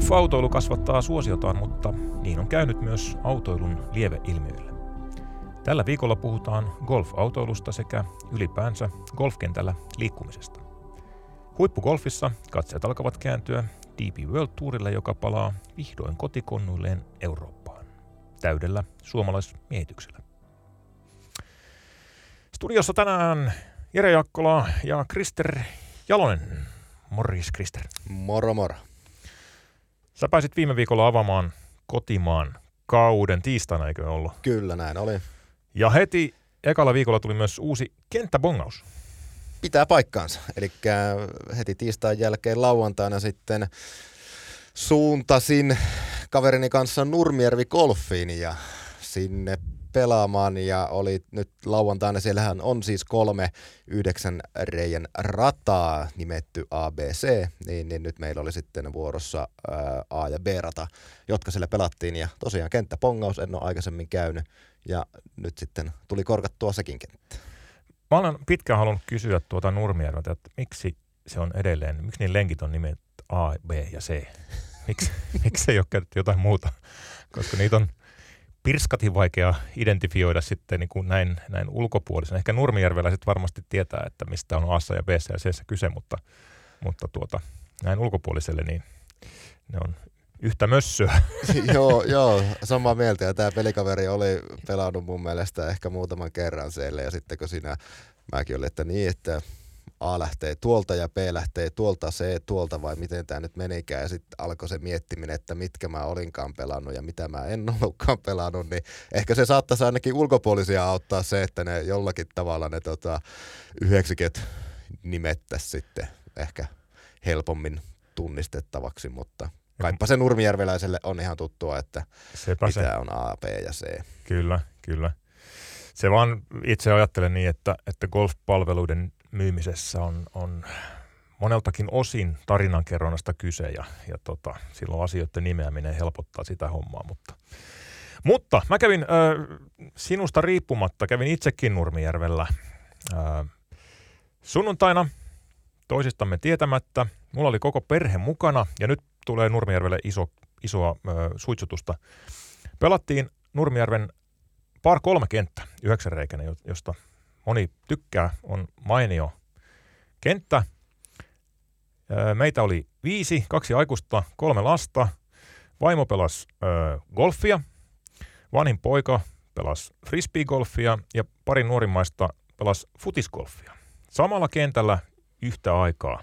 Golf-autoilu kasvattaa suosiotaan, mutta niin on käynyt myös autoilun lieveilmiöille. Tällä viikolla puhutaan golf-autoilusta sekä ylipäänsä golfkentällä liikkumisesta. Huippugolfissa katseet alkavat kääntyä DP World Tourille, joka palaa vihdoin kotikonnuilleen Eurooppaan. Täydellä suomalaismiehityksellä. Studiossa tänään Jere Jakkola ja Krister Jalonen. Morris, Krister. Moro, moro. Sä pääsit viime viikolla avaamaan kotimaan kauden tiistaina, eikö ollut? Kyllä, näin oli. Ja heti ekalla viikolla tuli myös uusi kenttäbongaus. Pitää paikkaansa. Eli heti tiistain jälkeen lauantaina sitten suuntasin kaverini kanssa Nurmijärvi Golfiin ja sinne pelaamaan ja oli nyt lauantaina, siellähän on siis kolme yhdeksän reijän rataa nimetty ABC, niin, niin nyt meillä oli sitten vuorossa ää, A- ja B-rata, jotka siellä pelattiin ja tosiaan kenttäpongaus en ole aikaisemmin käynyt ja nyt sitten tuli korkattua sekin kenttä. Mä olen pitkään halunnut kysyä tuota Nurmijärveltä, että miksi se on edelleen, miksi niin lenkit on nimet A, B ja C? Miksi, miksi ei ole käytetty jotain muuta? Koska niitä on pirskatin vaikea identifioida sitten niin kuin näin, näin ulkopuolisen. Ehkä Nurmijärveläiset varmasti tietää, että mistä on A ja B ja C kyse, mutta, mutta tuota, näin ulkopuoliselle niin ne on yhtä mössöä. joo, joo, samaa mieltä. Ja tämä pelikaveri oli pelannut mun mielestä ehkä muutaman kerran siellä. Ja sitten kun siinä mäkin olin, että niin, että A lähtee tuolta ja B lähtee tuolta, C tuolta vai miten tämä nyt menikään. Ja sitten alkoi se miettiminen, että mitkä mä olinkaan pelannut ja mitä mä en ollutkaan pelannut. Niin ehkä se saattaisi ainakin ulkopuolisia auttaa se, että ne jollakin tavalla ne tota, yhdeksiket nimettäisi sitten ehkä helpommin tunnistettavaksi, mutta kaipa se nurmijärveläiselle on ihan tuttua, että Sepä mitä se. on A, B ja C. Kyllä, kyllä. Se vaan itse ajattelen niin, että, että golf-palveluiden myymisessä on, on moneltakin osin tarinankerronnasta kyse ja, ja tota, silloin asioiden nimeäminen helpottaa sitä hommaa. Mutta, mutta mä kävin äh, sinusta riippumatta, kävin itsekin Nurmijärvellä äh, sunnuntaina toisistamme tietämättä. Mulla oli koko perhe mukana ja nyt tulee Nurmijärvelle iso, isoa äh, suitsutusta. Pelattiin Nurmijärven par kolme kenttä, yhdeksänreikäinen, josta moni tykkää, on mainio kenttä. Meitä oli viisi, kaksi aikuista, kolme lasta. Vaimo pelasi äh, golfia, vanhin poika pelasi frisbeegolfia ja pari nuorimmaista pelasi futisgolfia. Samalla kentällä yhtä aikaa.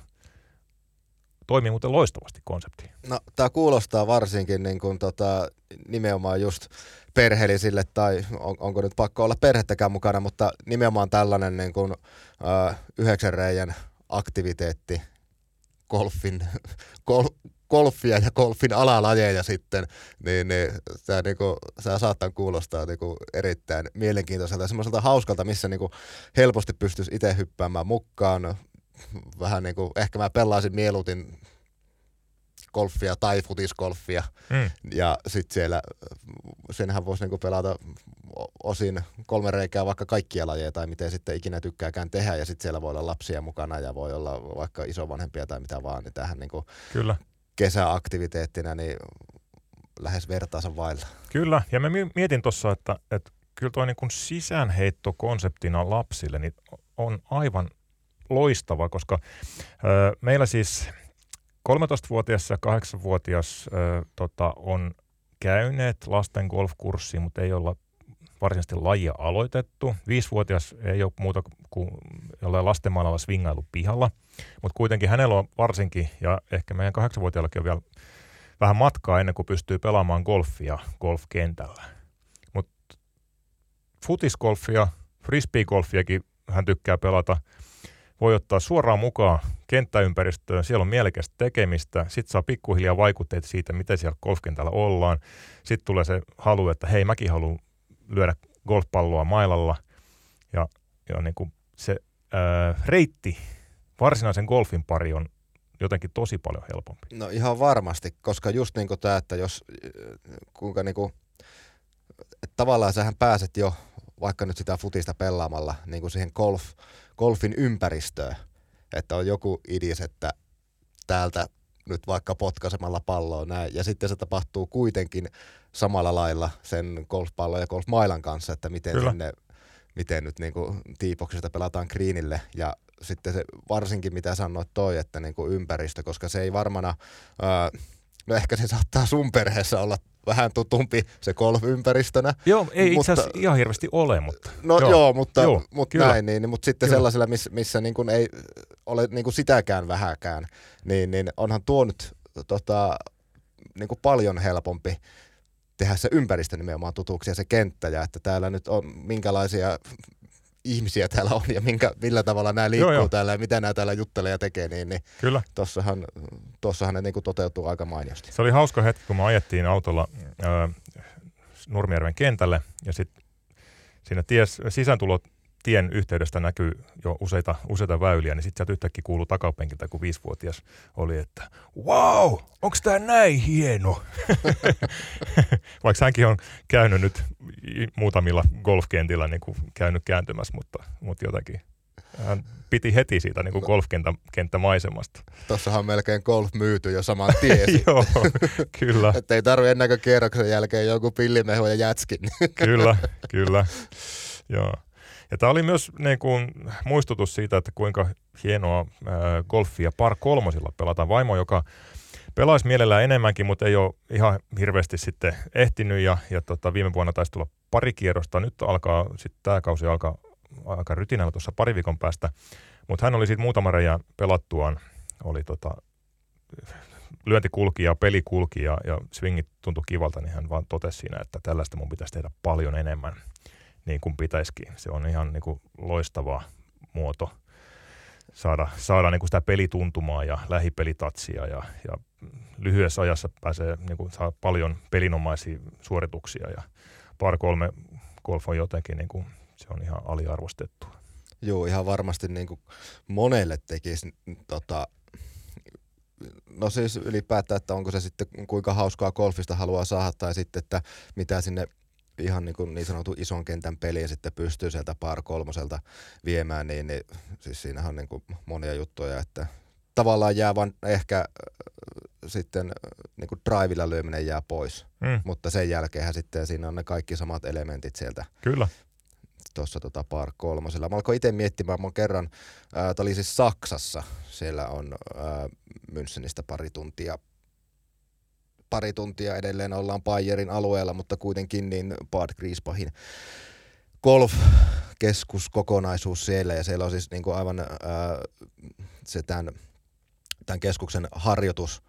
Toimii muuten loistavasti konsepti. No, tämä kuulostaa varsinkin niin kuin tota, nimenomaan just perheellisille tai on, onko nyt pakko olla perhettäkään mukana, mutta nimenomaan tällainen niin kuin, ö, yhdeksän reijän aktiviteetti golfin, gol, golfia ja golfin alalajeja sitten, niin, niin tämä niinku, saattaa kuulostaa niinku erittäin mielenkiintoiselta ja semmoiselta hauskalta, missä niinku helposti pystyisi itse hyppäämään mukaan. Vähän niin kuin, ehkä mä pelaisin mieluutin golfia tai futisgolfia. Mm. Ja sitten siellä, senhän voisi niinku pelata osin kolme reikää vaikka kaikkia lajeja tai miten sitten ikinä tykkääkään tehdä. Ja sitten siellä voi olla lapsia mukana ja voi olla vaikka isovanhempia tai mitä vaan. Niin tähän niinku Kyllä. kesäaktiviteettina niin lähes vertaansa vailla. Kyllä, ja mä mietin tuossa, että, että kyllä tuo niin sisäänheitto konseptina lapsille niin on aivan loistava, koska ö, meillä siis 13-vuotias ja 8-vuotias ö, tota, on käyneet lasten golfkurssiin, mutta ei olla varsinaisesti lajia aloitettu. Viisivuotias ei ole muuta kuin jollain lastenmaalla swingailu pihalla, mutta kuitenkin hänellä on varsinkin, ja ehkä meidän kahdeksanvuotiaallakin on vielä vähän matkaa ennen kuin pystyy pelaamaan golfia golfkentällä. Mutta futisgolfia, frisbeegolfiakin hän tykkää pelata – voi ottaa suoraan mukaan kenttäympäristöön, siellä on mielekästä tekemistä, sitten saa pikkuhiljaa vaikutteita siitä, miten siellä golfkentällä ollaan. Sitten tulee se halu, että hei, mäkin haluan lyödä golfpalloa mailalla. Ja, ja niin kuin se ää, reitti varsinaisen golfin pari on jotenkin tosi paljon helpompi. No ihan varmasti, koska just niin kuin tämä, että jos kuinka niin kuin, että tavallaan sähän pääset jo vaikka nyt sitä futista pelaamalla niin kuin siihen golf, golfin ympäristöön. Että on joku idis, että täältä nyt vaikka potkaisemalla palloa näin. Ja sitten se tapahtuu kuitenkin samalla lailla sen golfpallon ja golfmailan kanssa, että miten Kyllä. sinne miten nyt niin kuin tiipoksesta pelataan greenille ja sitten se varsinkin mitä sanoit toi, että niin kuin ympäristö, koska se ei varmana, ää, no ehkä se saattaa sun perheessä olla vähän tutumpi se golf-ympäristönä. Joo, ei mutta, itse asiassa ihan hirveästi ole, mutta... No joo, joo mutta, joo, mutta näin, niin, niin, mutta sitten kyllä. sellaisella, missä, missä niin kuin ei ole niin kuin sitäkään vähäkään, niin, niin onhan tuo nyt tota, niin kuin paljon helpompi tehdä se ympäristö nimenomaan tutuksi ja se kenttä ja että täällä nyt on minkälaisia ihmisiä täällä on ja minkä, millä tavalla nämä liikkuu joo, joo. täällä ja mitä nämä täällä juttelee ja tekee, niin, niin Kyllä. Tossahan, tossahan ne niin kuin toteutuu aika mainiosti. Se oli hauska hetki, kun me ajettiin autolla äh, Nurmijärven kentälle ja sitten siinä ties, sisääntulot tien yhteydestä näkyy jo useita, useita väyliä, niin sitten sieltä yhtäkkiä kuuluu takapenkiltä, kun viisivuotias oli, että wow, onko tämä näin hieno? Vaikka hänkin on käynyt nyt muutamilla golfkentillä niin kuin käynyt kääntymässä, mutta, mutta jotakin hän piti heti siitä niin kuin golfkenttämaisemasta. Tuossahan on melkein golf myyty jo saman tien. Joo, kyllä. Että ei tarvitse ennen kuin kierroksen jälkeen joku pillimehu ja jätskin. kyllä, kyllä. Joo. Ja tämä oli myös niin kuin, muistutus siitä, että kuinka hienoa ää, golfia par kolmosilla pelataan. Vaimo, joka pelaisi mielellään enemmänkin, mutta ei ole ihan hirveästi sitten ehtinyt ja, ja tota, viime vuonna taisi tulla pari kierrosta. Nyt alkaa, sitten tämä kausi alkaa aika rytinällä tuossa pari viikon päästä, mutta hän oli sitten muutama reijä pelattuaan, oli tota, lyönti kulki ja peli kulki ja, ja swingit tuntui kivalta, niin hän vaan totesi siinä, että tällaista mun pitäisi tehdä paljon enemmän niin kuin pitäisikin. Se on ihan niin kuin loistava muoto saada, saada niin kuin sitä pelituntumaa ja lähipelitatsia ja, ja lyhyessä ajassa pääsee niin kuin, saa paljon pelinomaisia suorituksia ja par kolme golf on jotenkin, niin kuin, se on ihan aliarvostettu. Joo, ihan varmasti niin kuin monelle tekisi tota, no siis ylipäätään, että onko se sitten kuinka hauskaa golfista haluaa saada tai sitten, että mitä sinne ihan niin, kuin niin sanotun ison kentän peliin sitten pystyy sieltä par kolmoselta viemään, niin, niin siis siinähän on niin kuin monia juttuja, että tavallaan jää vaan ehkä äh, sitten äh, niin kuin drivilla lyöminen jää pois, mm. mutta sen jälkeen sitten siinä on ne kaikki samat elementit sieltä. Kyllä. Tuossa tota par kolmosella. Mä alkoin itse miettimään, mä kerran, äh, tämä oli siis Saksassa, siellä on äh, Münchenistä pari tuntia pari tuntia edelleen ollaan Bayerin alueella, mutta kuitenkin niin Bad Griesbachin golf-keskuskokonaisuus siellä. Ja siellä on siis niin kuin aivan ää, se tämän, tämän keskuksen harjoitus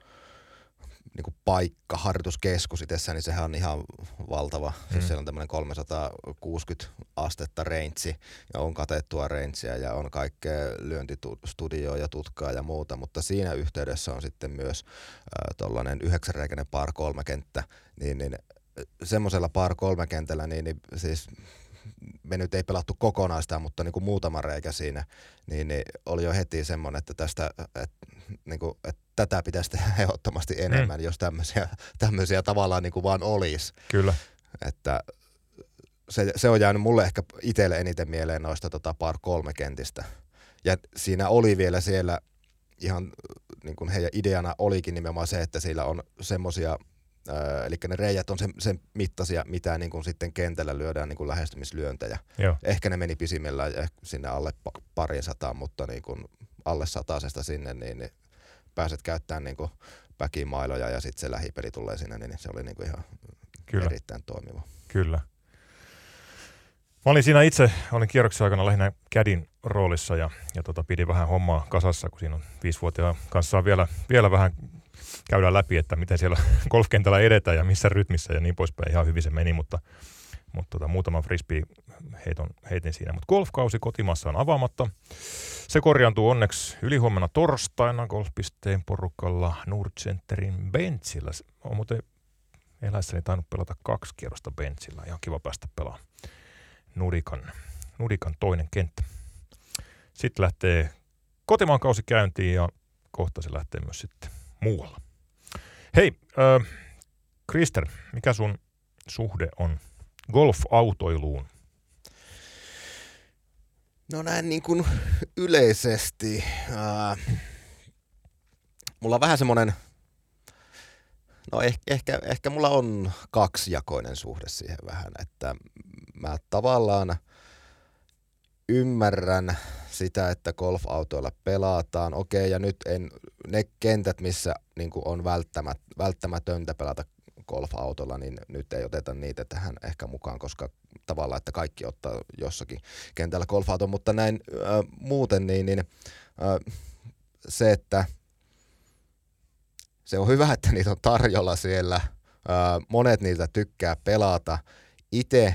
niin kuin paikka, harjoituskeskus itsessään, niin sehän on ihan valtava. Siis mm. Siis siellä on tämmöinen 360 astetta range ja on katettua rangea ja on kaikkea lyöntistudioa ja tutkaa ja muuta, mutta siinä yhteydessä on sitten myös äh, tuollainen yhdeksänreikäinen par kolme kenttä, niin, niin semmoisella par kolme kentällä, niin, niin siis me nyt ei pelattu kokonaan sitä, mutta niin kuin muutama reikä siinä, niin, niin oli jo heti semmoinen, että tästä, että, niin kuin, että tätä pitäisi tehdä ehdottomasti enemmän, mm. jos tämmöisiä, tämmöisiä tavallaan niin kuin vaan olisi. Kyllä. Että se, se on jäänyt mulle ehkä itselle eniten mieleen noista tota par kolme kentistä. Ja siinä oli vielä siellä ihan niin kuin heidän ideana olikin nimenomaan se, että siellä on semmoisia eli ne reijät on sen, sen mittaisia, mitä niin kuin sitten kentällä lyödään niin kuin lähestymislyöntejä. Joo. Ehkä ne meni pisimmillään sinne alle parin sataan, mutta niin kuin alle satasesta sinne, niin, niin pääset käyttämään niin kuin väkimailoja ja sitten se lähipeli tulee sinne, niin se oli niin kuin ihan Kyllä. erittäin toimiva. Kyllä. Mä olin siinä itse, olin kierroksen aikana lähinnä kädin roolissa ja, ja tota, pidin vähän hommaa kasassa, kun siinä on viisivuotiaan kanssa vielä, vielä vähän käydään läpi, että miten siellä golfkentällä edetään ja missä rytmissä ja niin poispäin. Ihan hyvin se meni, mutta, mutta tota, muutaman frisbee heiton, heitin siinä. Mutta golfkausi kotimassa on avaamatta. Se korjaantuu onneksi ylihuomenna torstaina golfpisteen porukalla Nordcenterin benchillä. On muuten eläessäni tainnut pelata kaksi kierrosta benchillä. Ihan kiva päästä pelaamaan Nudikan, Nudikan toinen kenttä. Sitten lähtee kotimaan kausi käyntiin ja kohta se lähtee myös sitten muualla. Hei, äh, Krister, mikä sun suhde on golfautoiluun? No näin niin kuin yleisesti. Äh, mulla on vähän semmoinen No ehkä, ehkä, ehkä mulla on kaksijakoinen suhde siihen vähän, että mä tavallaan ymmärrän sitä, että golfautoilla pelataan. Okei, ja nyt en, ne kentät, missä niin on välttämät, välttämätöntä pelata golfautolla, niin nyt ei oteta niitä tähän ehkä mukaan, koska tavallaan, että kaikki ottaa jossakin kentällä golfauton, mutta näin äh, muuten niin, niin äh, se, että se on hyvä, että niitä on tarjolla siellä. Äh, monet niiltä tykkää pelata. Itse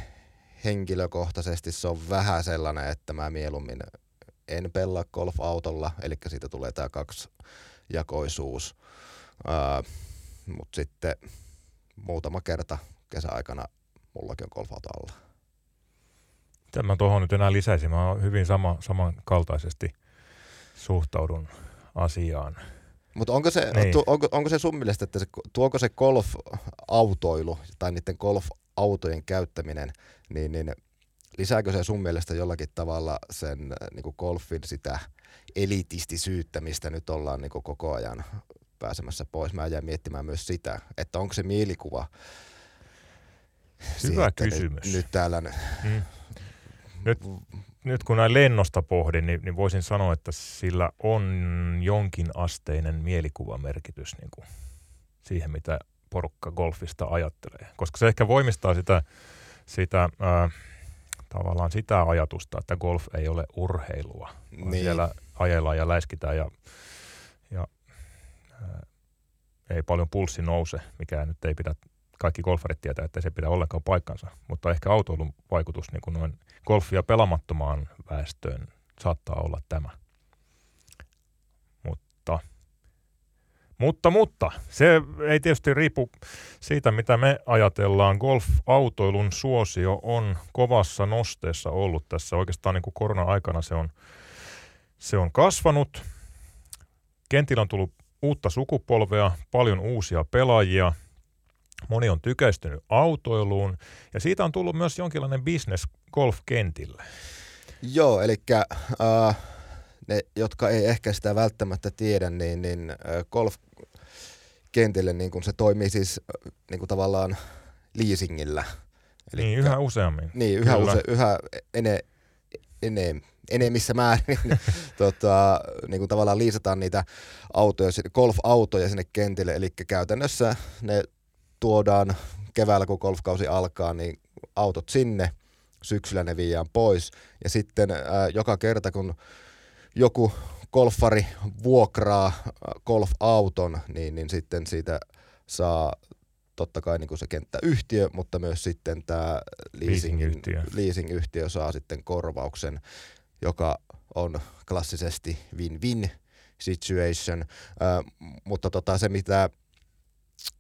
henkilökohtaisesti se on vähän sellainen, että mä mieluummin en pelaa golfautolla, eli siitä tulee tämä kaksijakoisuus. Uh, Mutta sitten muutama kerta kesäaikana mullakin on golfauto alla. Tämä mä tuohon nyt enää lisäisin. Mä hyvin sama, samankaltaisesti suhtaudun asiaan. Mutta onko se, niin. tu, onko, onko se sun mielestä, että se, tuoko se golf-autoilu tai niiden golf-autojen käyttäminen, niin, niin lisääkö se sun mielestä jollakin tavalla sen niin kuin golfin sitä elitistisyyttä, mistä nyt ollaan niin kuin koko ajan pääsemässä pois? Mä jäin miettimään myös sitä, että onko se mielikuva Hyvä siitä, kysymys. Nyt, nyt täällä... Mm. Nyt, nyt kun näin lennosta pohdin, niin, niin voisin sanoa, että sillä on jonkin asteinen mielikuvamerkitys niin kuin siihen, mitä porukka golfista ajattelee. Koska se ehkä voimistaa sitä, sitä ää, tavallaan sitä ajatusta, että golf ei ole urheilua. Niin. Siellä ajellaan ja läiskitään ja, ei paljon pulssi nouse, mikä nyt ei pidä, kaikki golfarit tietää, että se pidä ollenkaan paikkansa. Mutta ehkä autoilun vaikutus niin kuin noin golfia pelamattomaan väestöön saattaa olla tämä. Mutta, mutta se ei tietysti riipu siitä, mitä me ajatellaan. Golf-autoilun suosio on kovassa nosteessa ollut tässä. Oikeastaan niin kuin korona-aikana se on, se on kasvanut. Kentillä on tullut uutta sukupolvea, paljon uusia pelaajia. Moni on tykäistynyt autoiluun ja siitä on tullut myös jonkinlainen business golfkentille. Joo, eli äh, ne, jotka ei ehkä sitä välttämättä tiedä, niin, niin äh, golf kentille, niin kuin se toimii siis niin kuin tavallaan leasingillä. Eli niin, yhä useammin. Niin, yhä, use, yhä ene, ene, enemmissä määrin tota, niin kuin tavallaan liisataan niitä autoja, golf-autoja sinne kentille, eli käytännössä ne tuodaan keväällä, kun golfkausi alkaa, niin autot sinne, syksyllä ne viiään pois, ja sitten ää, joka kerta, kun joku golfari vuokraa äh, golfauton, niin, niin sitten siitä saa totta kai niin kuin se kenttäyhtiö, mutta myös sitten tämä leasing-yhtiö. leasing-yhtiö saa sitten korvauksen, joka on klassisesti win-win situation, äh, mutta tota, se mitä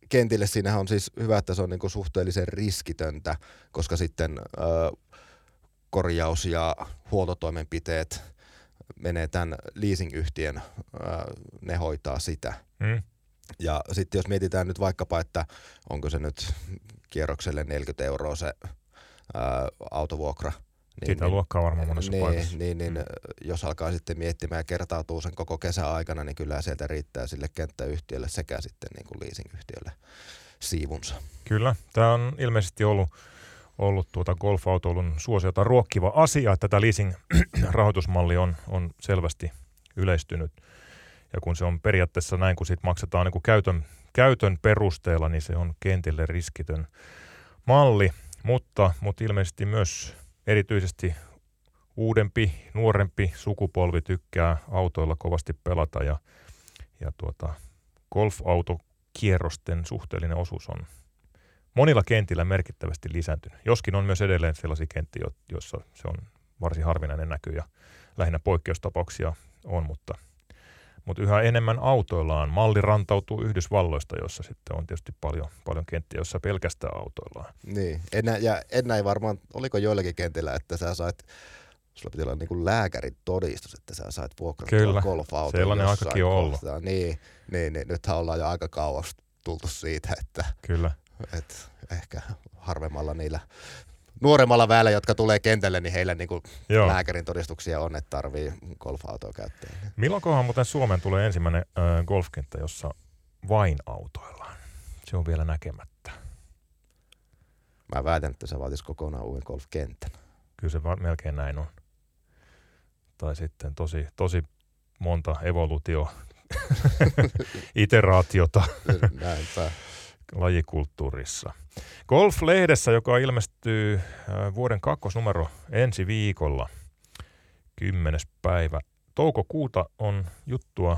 kentille siinä on siis hyvä, että se on niin kuin suhteellisen riskitöntä, koska sitten äh, korjaus- ja huoltotoimenpiteet menee tämän leasing-yhtiön, ne hoitaa sitä. Mm. Ja sitten jos mietitään nyt vaikkapa, että onko se nyt kierrokselle 40 euroa se ää, autovuokra, niin, Sitä niin, luokkaa varmaan monessa niin, paikassa. Niin, niin, mm. jos alkaa sitten miettimään ja kertautuu sen koko kesän aikana, niin kyllä sieltä riittää sille kenttäyhtiölle sekä sitten niin kuin leasingyhtiölle siivunsa. Kyllä, tämä on ilmeisesti ollut ollut tuota golfautoilun suosiota ruokkiva asia. Tätä leasing-rahoitusmalli on, on selvästi yleistynyt. Ja kun se on periaatteessa näin, kun sit maksetaan niin kuin käytön, käytön perusteella, niin se on kentille riskitön malli. Mutta, mutta ilmeisesti myös erityisesti uudempi, nuorempi sukupolvi tykkää autoilla kovasti pelata ja, ja tuota, golf-autokierrosten suhteellinen osuus on monilla kentillä merkittävästi lisääntynyt. Joskin on myös edelleen sellaisia kenttiä, joissa se on varsin harvinainen näky ja lähinnä poikkeustapauksia on, mutta, mutta yhä enemmän autoillaan. Malli rantautuu Yhdysvalloista, jossa sitten on tietysti paljon, paljon kenttiä, joissa pelkästään autoillaan. Niin, enää, ja enää ei varmaan, oliko joillakin kentillä, että sä sait sulla piti olla niin lääkärin todistus, että sä sait vuokrattua golf-auton sellainen aikakin on ollut. Niin, niin, niin, nythän ollaan jo aika kauas tultu siitä, että Kyllä. Et ehkä harvemmalla niillä nuoremmalla väellä, jotka tulee kentälle, niin heillä niin lääkärin todistuksia on, että tarvii golfautoa käyttää. Milloinkohan muuten Suomeen tulee ensimmäinen äh, golfkenttä, jossa vain autoillaan? se on vielä näkemättä. Mä väitän, että se vaatisi kokonaan uuden golfkentän. Kyllä se melkein näin on. Tai sitten tosi, tosi monta evolutio iteraatiota Näinpä. Lajikulttuurissa. Golf-lehdessä, joka ilmestyy äh, vuoden kakkosnumero ensi viikolla, 10. päivä toukokuuta, on juttua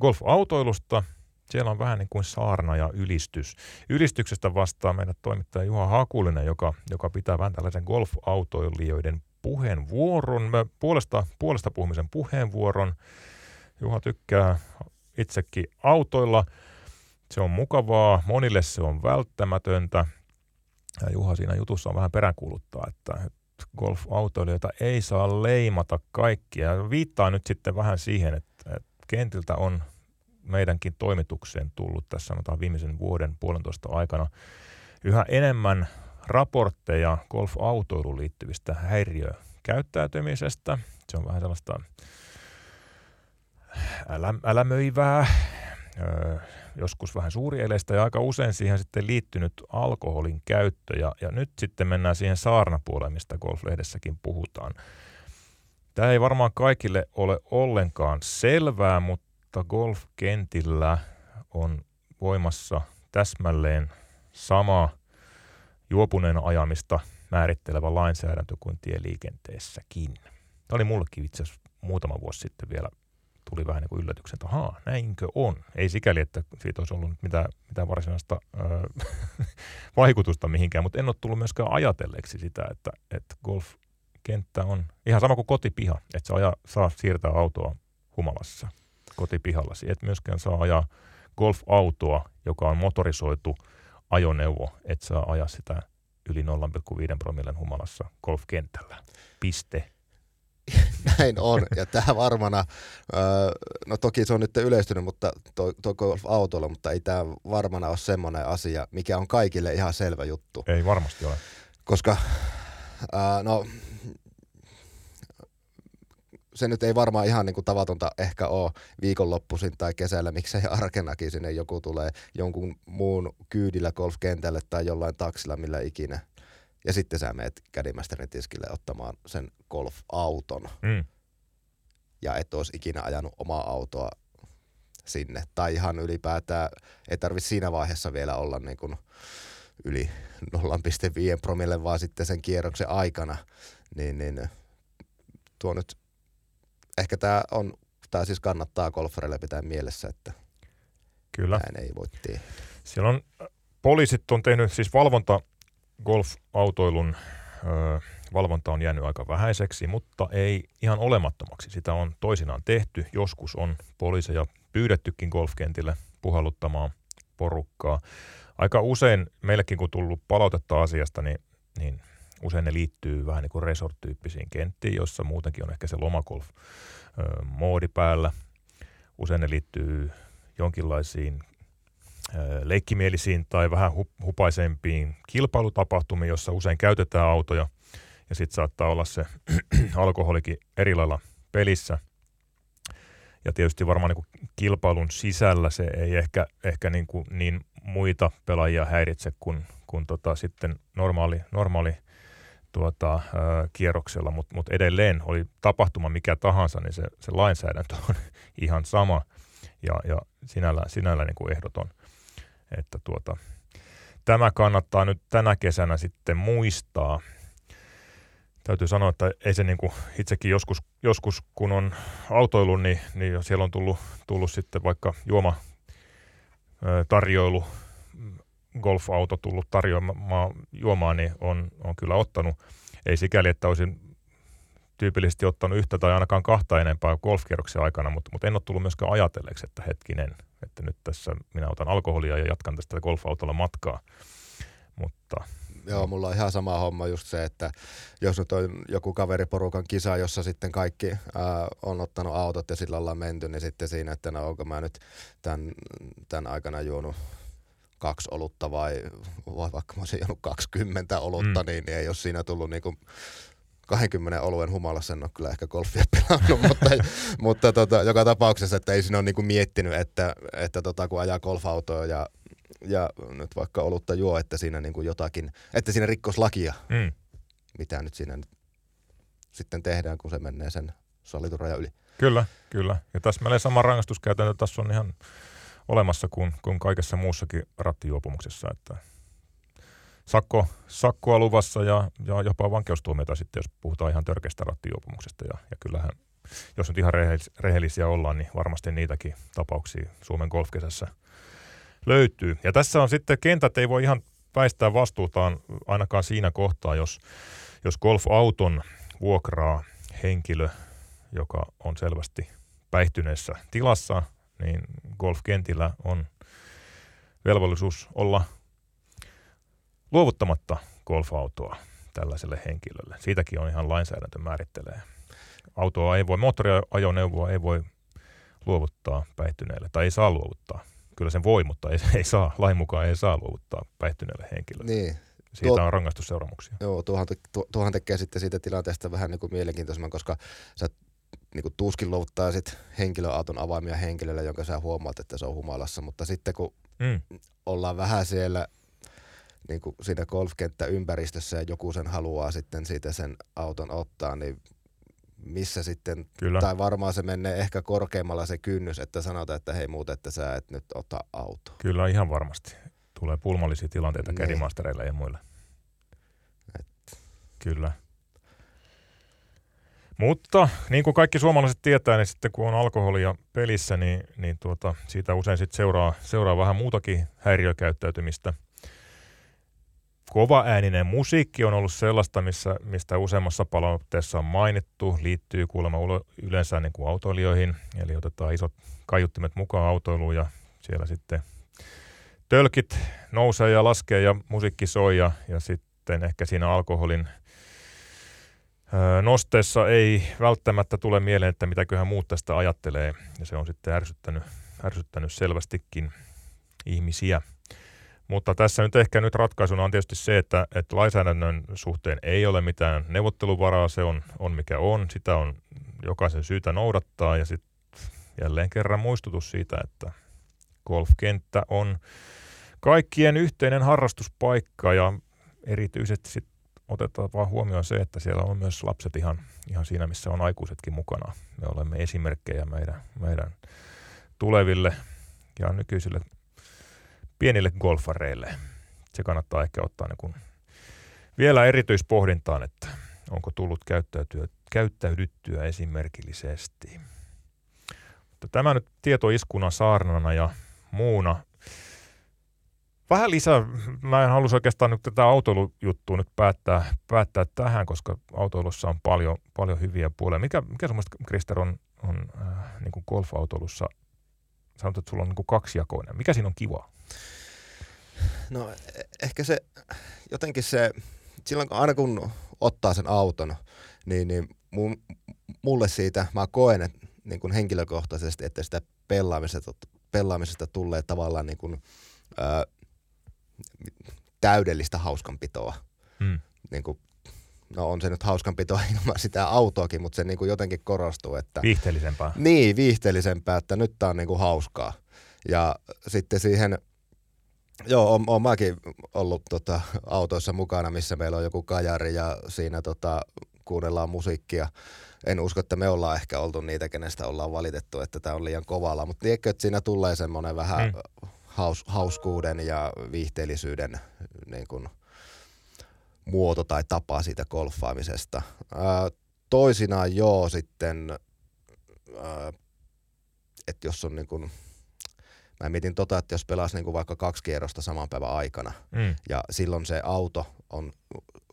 golfautoilusta. Siellä on vähän niin kuin saarna ja ylistys. Ylistyksestä vastaa meidän toimittaja Juha Hakulinen, joka, joka pitää vähän tällaisen golfautoilijoiden puheenvuoron, puolesta, puolesta puhumisen puheenvuoron. Juha tykkää itsekin autoilla. Se on mukavaa, monille se on välttämätöntä. Ja Juha siinä jutussa on vähän peräänkuuluttaa, että golf-autoilijoita ei saa leimata kaikkia. Viittaa nyt sitten vähän siihen, että, kentiltä on meidänkin toimitukseen tullut tässä sanotaan viimeisen vuoden puolentoista aikana yhä enemmän raportteja golf-autoiluun liittyvistä häiriökäyttäytymisestä. Se on vähän sellaista älä, älämöivää, öö, joskus vähän suurieleistä ja aika usein siihen sitten liittynyt alkoholin käyttö. Ja, ja nyt sitten mennään siihen saarnapuoleen, mistä golflehdessäkin puhutaan. Tämä ei varmaan kaikille ole ollenkaan selvää, mutta golfkentillä on voimassa täsmälleen sama juopuneen ajamista määrittelevä lainsäädäntö kuin tieliikenteessäkin. Tämä oli mullekin itse asiassa muutama vuosi sitten vielä tuli vähän niin kuin yllätyksen, että ahaa, näinkö on. Ei sikäli, että siitä olisi ollut mitään, mitään varsinaista ö, vaikutusta mihinkään, mutta en ole tullut myöskään ajatelleeksi sitä, että, että golfkenttä on ihan sama kuin kotipiha, että sä aja, saa siirtää autoa humalassa kotipihallasi. Et myöskään saa ajaa golfautoa, joka on motorisoitu ajoneuvo, että saa ajaa sitä yli 0,5 promillen humalassa golfkentällä. Piste. Näin on, ja tämä varmana, no toki se on nyt yleistynyt mutta to, to autolla, mutta ei tämä varmana ole semmoinen asia, mikä on kaikille ihan selvä juttu. Ei varmasti ole. Koska, no, se nyt ei varmaan ihan niin kuin tavatonta ehkä ole viikonloppuisin tai kesällä, miksei arkenakin sinne joku tulee jonkun muun kyydillä golfkentälle tai jollain taksilla, millä ikinä – ja sitten sä meet kädimästerin tiskille ottamaan sen golf-auton. Mm. Ja et olisi ikinä ajanut omaa autoa sinne. Tai ihan ylipäätään ei tarvitse siinä vaiheessa vielä olla niin kuin yli 0,5 promille, vaan sitten sen kierroksen aikana. Niin, niin tuo nyt, ehkä tämä on, tämä siis kannattaa golfareille pitää mielessä, että Kyllä. näin ei voi tehdä. Siellä on, poliisit on tehnyt siis valvonta golf-autoilun ö, valvonta on jäänyt aika vähäiseksi, mutta ei ihan olemattomaksi. Sitä on toisinaan tehty. Joskus on poliiseja pyydettykin golfkentille puhalluttamaan porukkaa. Aika usein meillekin kun tullut palautetta asiasta, niin, niin usein ne liittyy vähän niin kuin resort-tyyppisiin kenttiin, jossa muutenkin on ehkä se lomakolf-moodi päällä. Usein ne liittyy jonkinlaisiin leikkimielisiin tai vähän hupaisempiin kilpailutapahtumiin, jossa usein käytetään autoja. Ja sitten saattaa olla se alkoholikin eri lailla pelissä. Ja tietysti varmaan niin kilpailun sisällä se ei ehkä, ehkä niin, kuin niin muita pelaajia häiritse kuin, kuin tota sitten normaali, normaali tuota, äh, kierroksella, mutta mut edelleen oli tapahtuma mikä tahansa, niin se, se lainsäädäntö on ihan sama. Ja, ja sinällä, sinällä niin kuin ehdoton että tuota, tämä kannattaa nyt tänä kesänä sitten muistaa. Täytyy sanoa, että ei se niin kuin itsekin joskus, joskus, kun on autoilu, niin, niin siellä on tullut, tullut sitten vaikka juoma tarjoilu, golfauto tullut tarjoamaan juomaan, niin on, on kyllä ottanut. Ei sikäli, että olisin tyypillisesti ottanut yhtä tai ainakaan kahta enempää golfkierroksen aikana, mutta, mutta en ole tullut myöskään ajatelleeksi, että hetkinen, että nyt tässä minä otan alkoholia ja jatkan tästä golfautolla matkaa. Mutta Joo, mulla on ihan sama homma just se, että jos nyt on joku kaveriporukan kisa, jossa sitten kaikki ää, on ottanut autot ja sillä ollaan menty, niin sitten siinä, että no onko mä nyt tämän, tämän aikana juonut kaksi olutta vai, vai vaikka mä olisin juonut 20 olutta, mm. niin, niin ei ole siinä tullut niinku 20 oluen humalassa en ole kyllä ehkä golfia pelannut, mutta, mutta tota, joka tapauksessa, että ei siinä ole niinku miettinyt, että, että tota, kun ajaa golfautoa ja ja nyt vaikka olutta juo, että siinä niin kuin jotakin, että siinä rikkos lakia, Mm. mitä nyt siinä nyt sitten tehdään, kun se menee sen sallitun rajan yli. Kyllä, kyllä. Ja täsmälleen sama rangaistuskäytäntö tässä on ihan olemassa kuin, kuin kaikessa muussakin rattijuopumuksessa, että sakko, sakkoa luvassa ja, ja jopa vankeustuomioita sitten, jos puhutaan ihan törkeästä rattijuopumuksesta. Ja, ja kyllähän, jos nyt ihan rehellis, rehellisiä ollaan, niin varmasti niitäkin tapauksia Suomen golfkesässä löytyy. Ja tässä on sitten kentät ei voi ihan väistää vastuutaan ainakaan siinä kohtaa, jos, jos golfauton vuokraa henkilö, joka on selvästi päihtyneessä tilassa, niin golfkentillä on velvollisuus olla luovuttamatta golfautoa tällaiselle henkilölle. Siitäkin on ihan lainsäädäntö määrittelee. Autoa ei voi, moottoriajoneuvoa ei voi luovuttaa päihtyneelle, tai ei saa luovuttaa. Kyllä sen voi, mutta ei, ei saa, lain mukaan ei saa luovuttaa päihtyneelle henkilölle. Niin, Siitä Tuo- on rangaistusseuraamuksia. Joo, tuohan, tu, tuohan tekee sitten siitä tilanteesta vähän niin kuin mielenkiintoisemman, koska sä niin kuin tuskin luovuttaisit henkilöauton avaimia henkilölle, jonka sä huomaat, että se on humalassa, mutta sitten kun Mm, ollaan vähän siellä niin kuin siinä golfkenttäympäristössä ja joku sen haluaa sitten siitä sen auton ottaa, niin missä sitten, kyllä. tai varmaan se menee ehkä korkeammalla se kynnys, että sanotaan, että hei muuten, että sä et nyt ota autoa. Kyllä ihan varmasti. Tulee pulmallisia tilanteita Niin. kerimastereilla ja muilla. Kyllä. Mutta niin kuin kaikki suomalaiset tietää, niin sitten kun on alkoholia pelissä, niin, niin tuota, siitä usein sitten seuraa, seuraa vähän muutakin häiriökäyttäytymistä. Kova ääninen musiikki on ollut sellaista, missä, mistä useammassa palautteessa on mainittu, liittyy kuulemma yleensä niin kuin autoilijoihin, eli otetaan isot kaiuttimet mukaan autoiluun ja siellä sitten tölkit nousee ja laskee ja musiikki soi ja, ja sitten ehkä siinä alkoholin nosteessa ei välttämättä tule mieleen, että mitäköhän muut tästä ajattelee. Ja se on sitten ärsyttänyt, ärsyttänyt selvästikin ihmisiä. Mutta tässä nyt ehkä nyt ratkaisuna on tietysti se, että, että lainsäädännön suhteen ei ole mitään neuvotteluvaraa, se on, on mikä on, sitä on jokaisen syytä noudattaa. Ja sitten jälleen kerran muistutus siitä, että golfkenttä on kaikkien yhteinen harrastuspaikka. Ja erityisesti sit otetaan vaan huomioon se, että siellä on myös lapset ihan, ihan siinä, missä on aikuisetkin mukana. Me olemme esimerkkejä meidän, meidän tuleville ja nykyisille pienille golfareille. Se kannattaa ehkä ottaa niin kun vielä erityispohdintaan, että onko tullut käyttäytyä, käyttäydyttyä esimerkillisesti. Mutta tämä nyt tietoiskuna saarnana ja muuna Vähän lisää, mä en halus oikeastaan nyt tätä autoilujuttua nyt päättää, päättää tähän, koska autoilussa on paljon, paljon hyviä puolia. Mikä, mikä sun mielestä, Krister, on, on äh, niin kuin golfautoilussa, sanot, että sulla on niin kuin kaksijakoinen. Mikä siinä on kiva? No ehkä se, jotenkin se, silloin kun, aina kun ottaa sen auton, niin, niin mu, mulle siitä, mä koen että, niin kuin henkilökohtaisesti, että sitä pelaamisesta, pelaamisesta tulee tavallaan niin kuin, ää, täydellistä hauskanpitoa. Hmm. Niin kuin, no on se nyt hauskanpitoa ilman sitä autoakin, mutta se niin kuin jotenkin korostuu, että Viihteellisempää. niin, viihteellisempää, että nyt tää on niinku hauskaa. Ja sitten siihen, joo, on, on mäkin ollut tota, autoissa mukana, missä meillä on joku kajari ja siinä tota, kuunnellaan musiikkia. En usko, että me ollaan ehkä oltu niitä, kenestä ollaan valitettu, että tämä on liian kovalla, mutta tiedätkö, että siinä tulee semmoinen vähän Mm. haus, hauskuuden ja viihteellisyyden niin kuin, muoto tai tapa siitä golfaamisesta. Ää, toisinaan joo sitten ää, että jos on niin kuin, mä mietin tota, että jos pelas niin kuin vaikka kaksi kierrosta saman päivän aikana Mm, ja silloin se auto on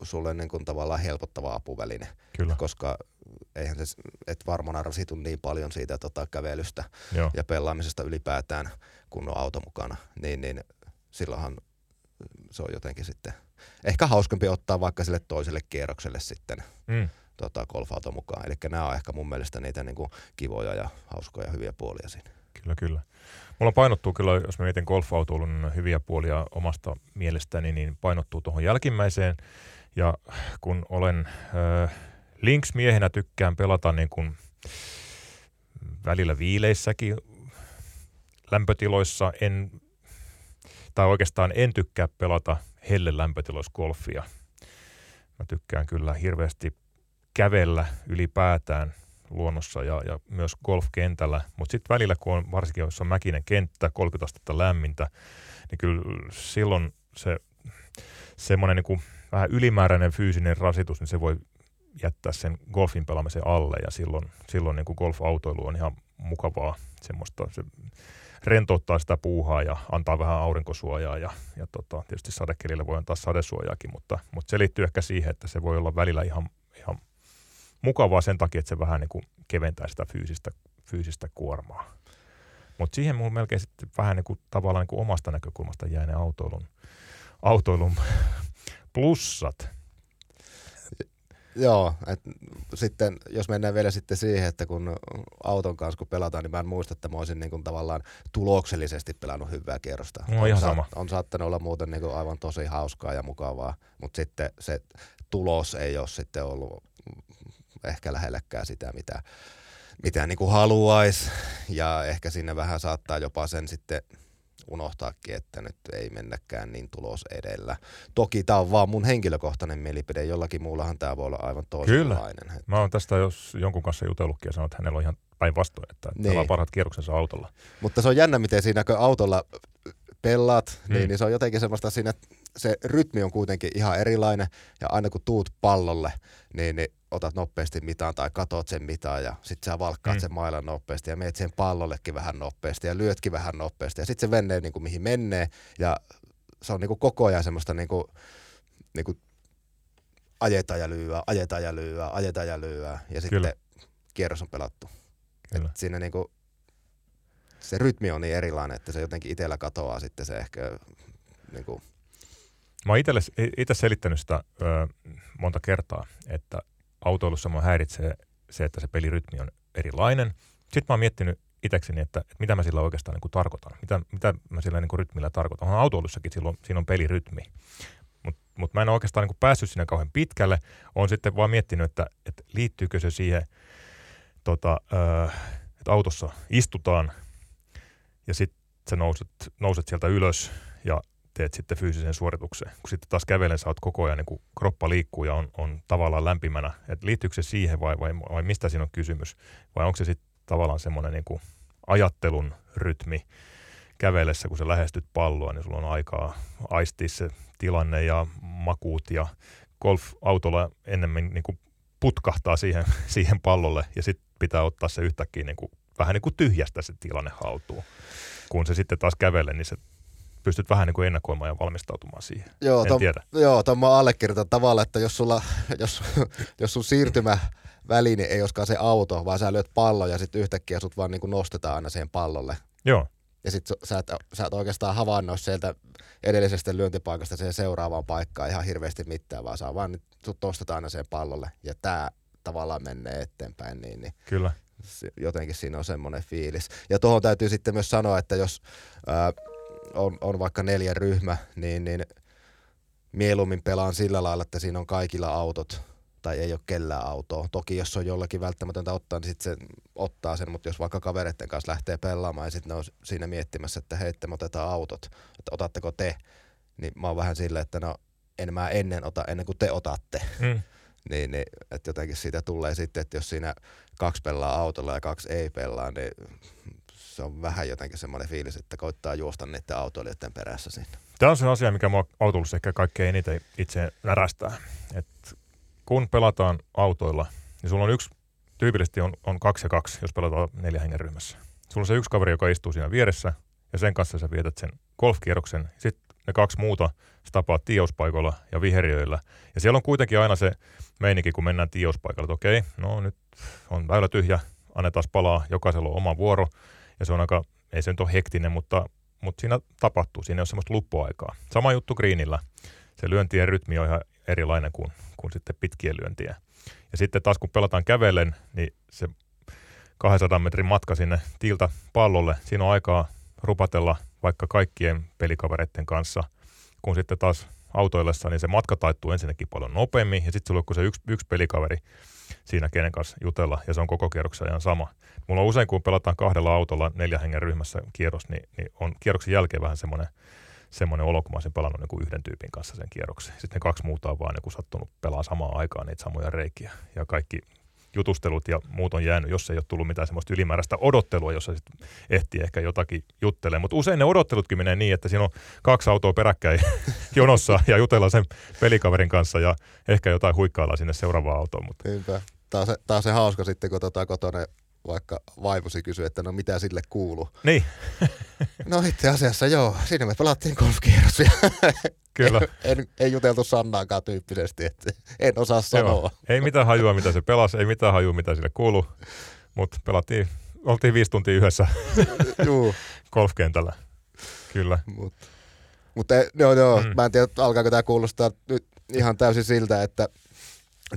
sulle niin kuin tavallaan helpottava apuväline, kyllä, koska eihän se, et varmana rasitu niin paljon siitä tota, kävelystä joo. ja pelaamisesta ylipäätään, kun on auto mukana, niin, niin silloinhan se on jotenkin sitten ehkä hauskempi ottaa vaikka sille toiselle kierrokselle sitten Mm, tota, golfauto mukaan. Eli nämä on ehkä mun mielestä niitä niin kuin kivoja ja hauskoja hyviä puolia siinä. kyllä, kyllä. Mulla painottuu kyllä, jos mä mietin golfautoilun hyviä puolia omasta mielestäni, niin painottuu tuohon jälkimmäiseen. Ja kun olen äh, linksmiehenä tykkään pelata niin kuin välillä viileissäkin lämpötiloissa, en, tai oikeastaan en tykkää pelata helle lämpötiloisgolfia. Mä tykkään kyllä hirveästi kävellä ylipäätään luonnossa ja, ja myös golfkentällä, mutta sitten välillä, kun on varsinkin jos on mäkinen kenttä, 30 astetta lämmintä, niin kyllä silloin se semmoinen niin vähän ylimääräinen fyysinen rasitus, niin se voi jättää sen golfin pelaamisen alle. Ja silloin, silloin niin golfautoilu on ihan mukavaa semmoista, se rentouttaa sitä puuhaa ja antaa vähän aurinkosuojaa ja, ja tota, tietysti sadekelillä voi antaa sadesuojaakin, mutta, mutta se liittyy ehkä siihen, että se voi olla välillä ihan mukavaa sen takia, että se vähän niin kuin keventää sitä fyysistä, fyysistä kuormaa. Mutta siihen mulla melkein sitten vähän niin kuin, tavallaan niin kuin omasta näkökulmasta jää ne autoilun, autoilun plussat. Joo, et sitten jos mennään vielä sitten siihen, että kun auton kanssa kun pelataan, niin mä en muista, että mä olisin niin kuin tavallaan tuloksellisesti pelannut hyvää kierrosta. No, ihan sama. on saattanut olla muuten niin kuin aivan tosi hauskaa ja mukavaa, mutta sitten se tulos ei ole sitten ollut ehkä lähellekään sitä, mitä, mitä niin kuin haluaisi. Ja ehkä sinne vähän saattaa jopa sen sitten unohtaakin, että nyt ei mennäkään niin tulos edellä. Toki tämä on vaan mun henkilökohtainen mielipide, jollakin muullahan tämä voi olla aivan toisenlainen. Kyllä. Mä oon tästä jos jonkun kanssa jutellutkin ja sanonut, että hänellä on ihan päinvastoin, että niin. on parhaat kierroksensa autolla. Mutta se on jännä, miten siinä kun autolla pelaat, niin, mm. niin se on jotenkin semmoista siinä, se rytmi on kuitenkin ihan erilainen ja aina kun tuut pallolle, niin, niin otat nopeasti mitään tai katot sen mitään ja sitten sä valkkaat mm. sen mailan nopeasti ja meet sen pallollekin vähän nopeasti ja lyötkin vähän nopeasti ja sitten se menee niin kuin mihin menee ja se on niin kuin koko ajan semmoista niin kuin, niin kuin ajeta ja lyyä, ajeta ja lyyä, ajeta ja lyyä ja sitten Kyllä. kierros on pelattu. Kyllä. Et siinä niin kuin, se rytmi on niin erilainen, että se jotenkin itsellä katoaa sitten se ehkä niin kuin, Mä oon itse selittänyt sitä ö, monta kertaa, että autoilussa mua häiritsee se, että se pelirytmi on erilainen. Sitten mä oon miettinyt itsekseni, että, että mitä mä sillä oikeastaan niin kuin tarkoitan. Mitä, mitä mä sillä niin kuin rytmillä tarkoitan. On autoilussakin silloin, siinä on pelirytmi. Mutta mut mä en oikeastaan niin kuin päässyt siinä kauhean pitkälle. Olen sitten vaan miettinyt, että, että liittyykö se siihen, tota, äh, että autossa istutaan ja sitten sä nouset, nouset sieltä ylös ja teet sitten fyysisen suorituksen. Kun sitten taas kävelen, sä oot koko ajan, niin kuin kroppa liikkuu ja on, on tavallaan lämpimänä. Et liittyykö se siihen vai, vai, vai mistä siinä on kysymys? Vai onko se sitten tavallaan semmoinen niin ajattelun rytmi kävelessä, kun sä lähestyt palloa, niin sulla on aikaa aistia se tilanne ja makuut ja golf-autolla ennemmin niin kuin putkahtaa siihen, siihen pallolle ja sitten pitää ottaa se yhtäkkiä niin kuin, vähän niin kuin tyhjästä se tilanne haltuun. Kun se sitten taas kävelee, niin se pystyt vähän niin kuin ennakoimaan ja valmistautumaan siihen. Joo, en tom, tiedä. Joo, tuon mä allekirjoitan tavalla, että jos, sulla, jos, jos sun siirtymä väline ei olisikaan se auto, vaan sä lyöt pallon ja sitten yhtäkkiä sut vaan niin kuin nostetaan aina siihen pallolle. Joo. Ja sitten sä et, sä et oikeastaan havainnoi sieltä edellisestä lyöntipaikasta siihen seuraavaan paikkaan ihan hirveästi mitään, vaan saa vaan sut nostetaan aina siihen pallolle. Ja tää tavallaan menee eteenpäin. Niin, niin Kyllä. Jotenkin siinä on semmoinen fiilis. Ja tuohon täytyy sitten myös sanoa, että jos ää, on, on vaikka neljä ryhmä, niin, niin mieluummin pelaan sillä lailla, että siinä on kaikilla autot tai ei ole kellään autoa. Toki jos on jollakin välttämätöntä ottaa, niin sitten se ottaa sen, mutta jos vaikka kavereiden kanssa lähtee pelaamaan ja sitten ne on siinä miettimässä, että hei, me otetaan autot, että otatteko te, niin mä oon vähän silleen, että no en mä ennen ota ennen kuin te otatte. Mm. niin, niin, että jotenkin siitä tulee sitten, että jos siinä kaksi pelaa autolla ja kaksi ei pelaa, niin se on vähän jotenkin semmoinen fiilis, että koittaa juosta niiden autoilijoiden perässä sinne. Tämä on se asia, mikä mua autoilussa ehkä kaikkein eniten itse närästää. Et kun pelataan autoilla, niin sulla on yksi, tyypillisesti on, on kaksi ja kaksi, jos pelataan neljä hengen ryhmässä. Sulla on se yksi kaveri, joka istuu siinä vieressä, ja sen kanssa sä vietät sen golfkierroksen. Sitten ne kaksi muuta sä tapaat tiiospaikoilla ja viheriöillä. Ja siellä on kuitenkin aina se meininki, kun mennään tiiospaikalle, että okei, no nyt on väylä tyhjä, annetaan palaa, jokaisella on oma vuoro. Ja se on aika, ei se nyt ole hektinen, mutta, mutta siinä tapahtuu, siinä ole semmoista luppuaikaa. Sama juttu greenillä. Se lyöntien rytmi on ihan erilainen kuin, kuin sitten pitkien lyöntien. Ja sitten taas kun pelataan kävellen, niin se 200 metrin matka sinne tiiltä pallolle, siinä on aikaa rupatella vaikka kaikkien pelikavereiden kanssa, kun sitten taas autoillessa, niin se matka taittuu ensinnäkin paljon nopeammin, ja sitten sulla on se yksi, yksi pelikaveri siinä, kenen kanssa jutella, ja se on koko kierroksen ajan sama. Mulla on usein, kun pelataan kahdella autolla neljä hengen ryhmässä kierros, niin, niin on kierroksen jälkeen vähän semmoinen semmoinen olo, kun mä olisin pelannut niin yhden tyypin kanssa sen kierroksen. Sitten ne kaksi muuta on vaan niin sattunut pelaa samaan aikaan niitä samoja reikiä. Ja kaikki jutustelut ja muut on jäänyt, jos ei ole tullut mitään semmoista ylimääräistä odottelua, jossa sitten ehtii ehkä jotakin juttelemaan. Mutta usein ne odottelutkin menee niin, että siinä on kaksi autoa peräkkäin jonossa ja jutellaan sen pelikaverin kanssa ja ehkä jotain huikkaillaan sinne seuraavaan autoon. Mutta... Niinpä. Taas se, taas se hauska sitten, kun tota kotona vaikka vaivosi kysyi, että no mitä sille kuuluu. Niin. no itse asiassa joo, siinä me pelattiin golfkierros Kyllä. En, en, juteltu Sannaakaan tyyppisesti, että en osaa sanoa. Joo. Ei mitään hajua, mitä se pelasi, ei mitään hajua, mitä sille kuuluu, mutta pelattiin, oltiin viisi tuntia yhdessä golfkentällä. Kyllä. Mut, mutta joo, joo, mm. mä en tiedä, alkaako tämä kuulostaa nyt ihan täysin siltä, että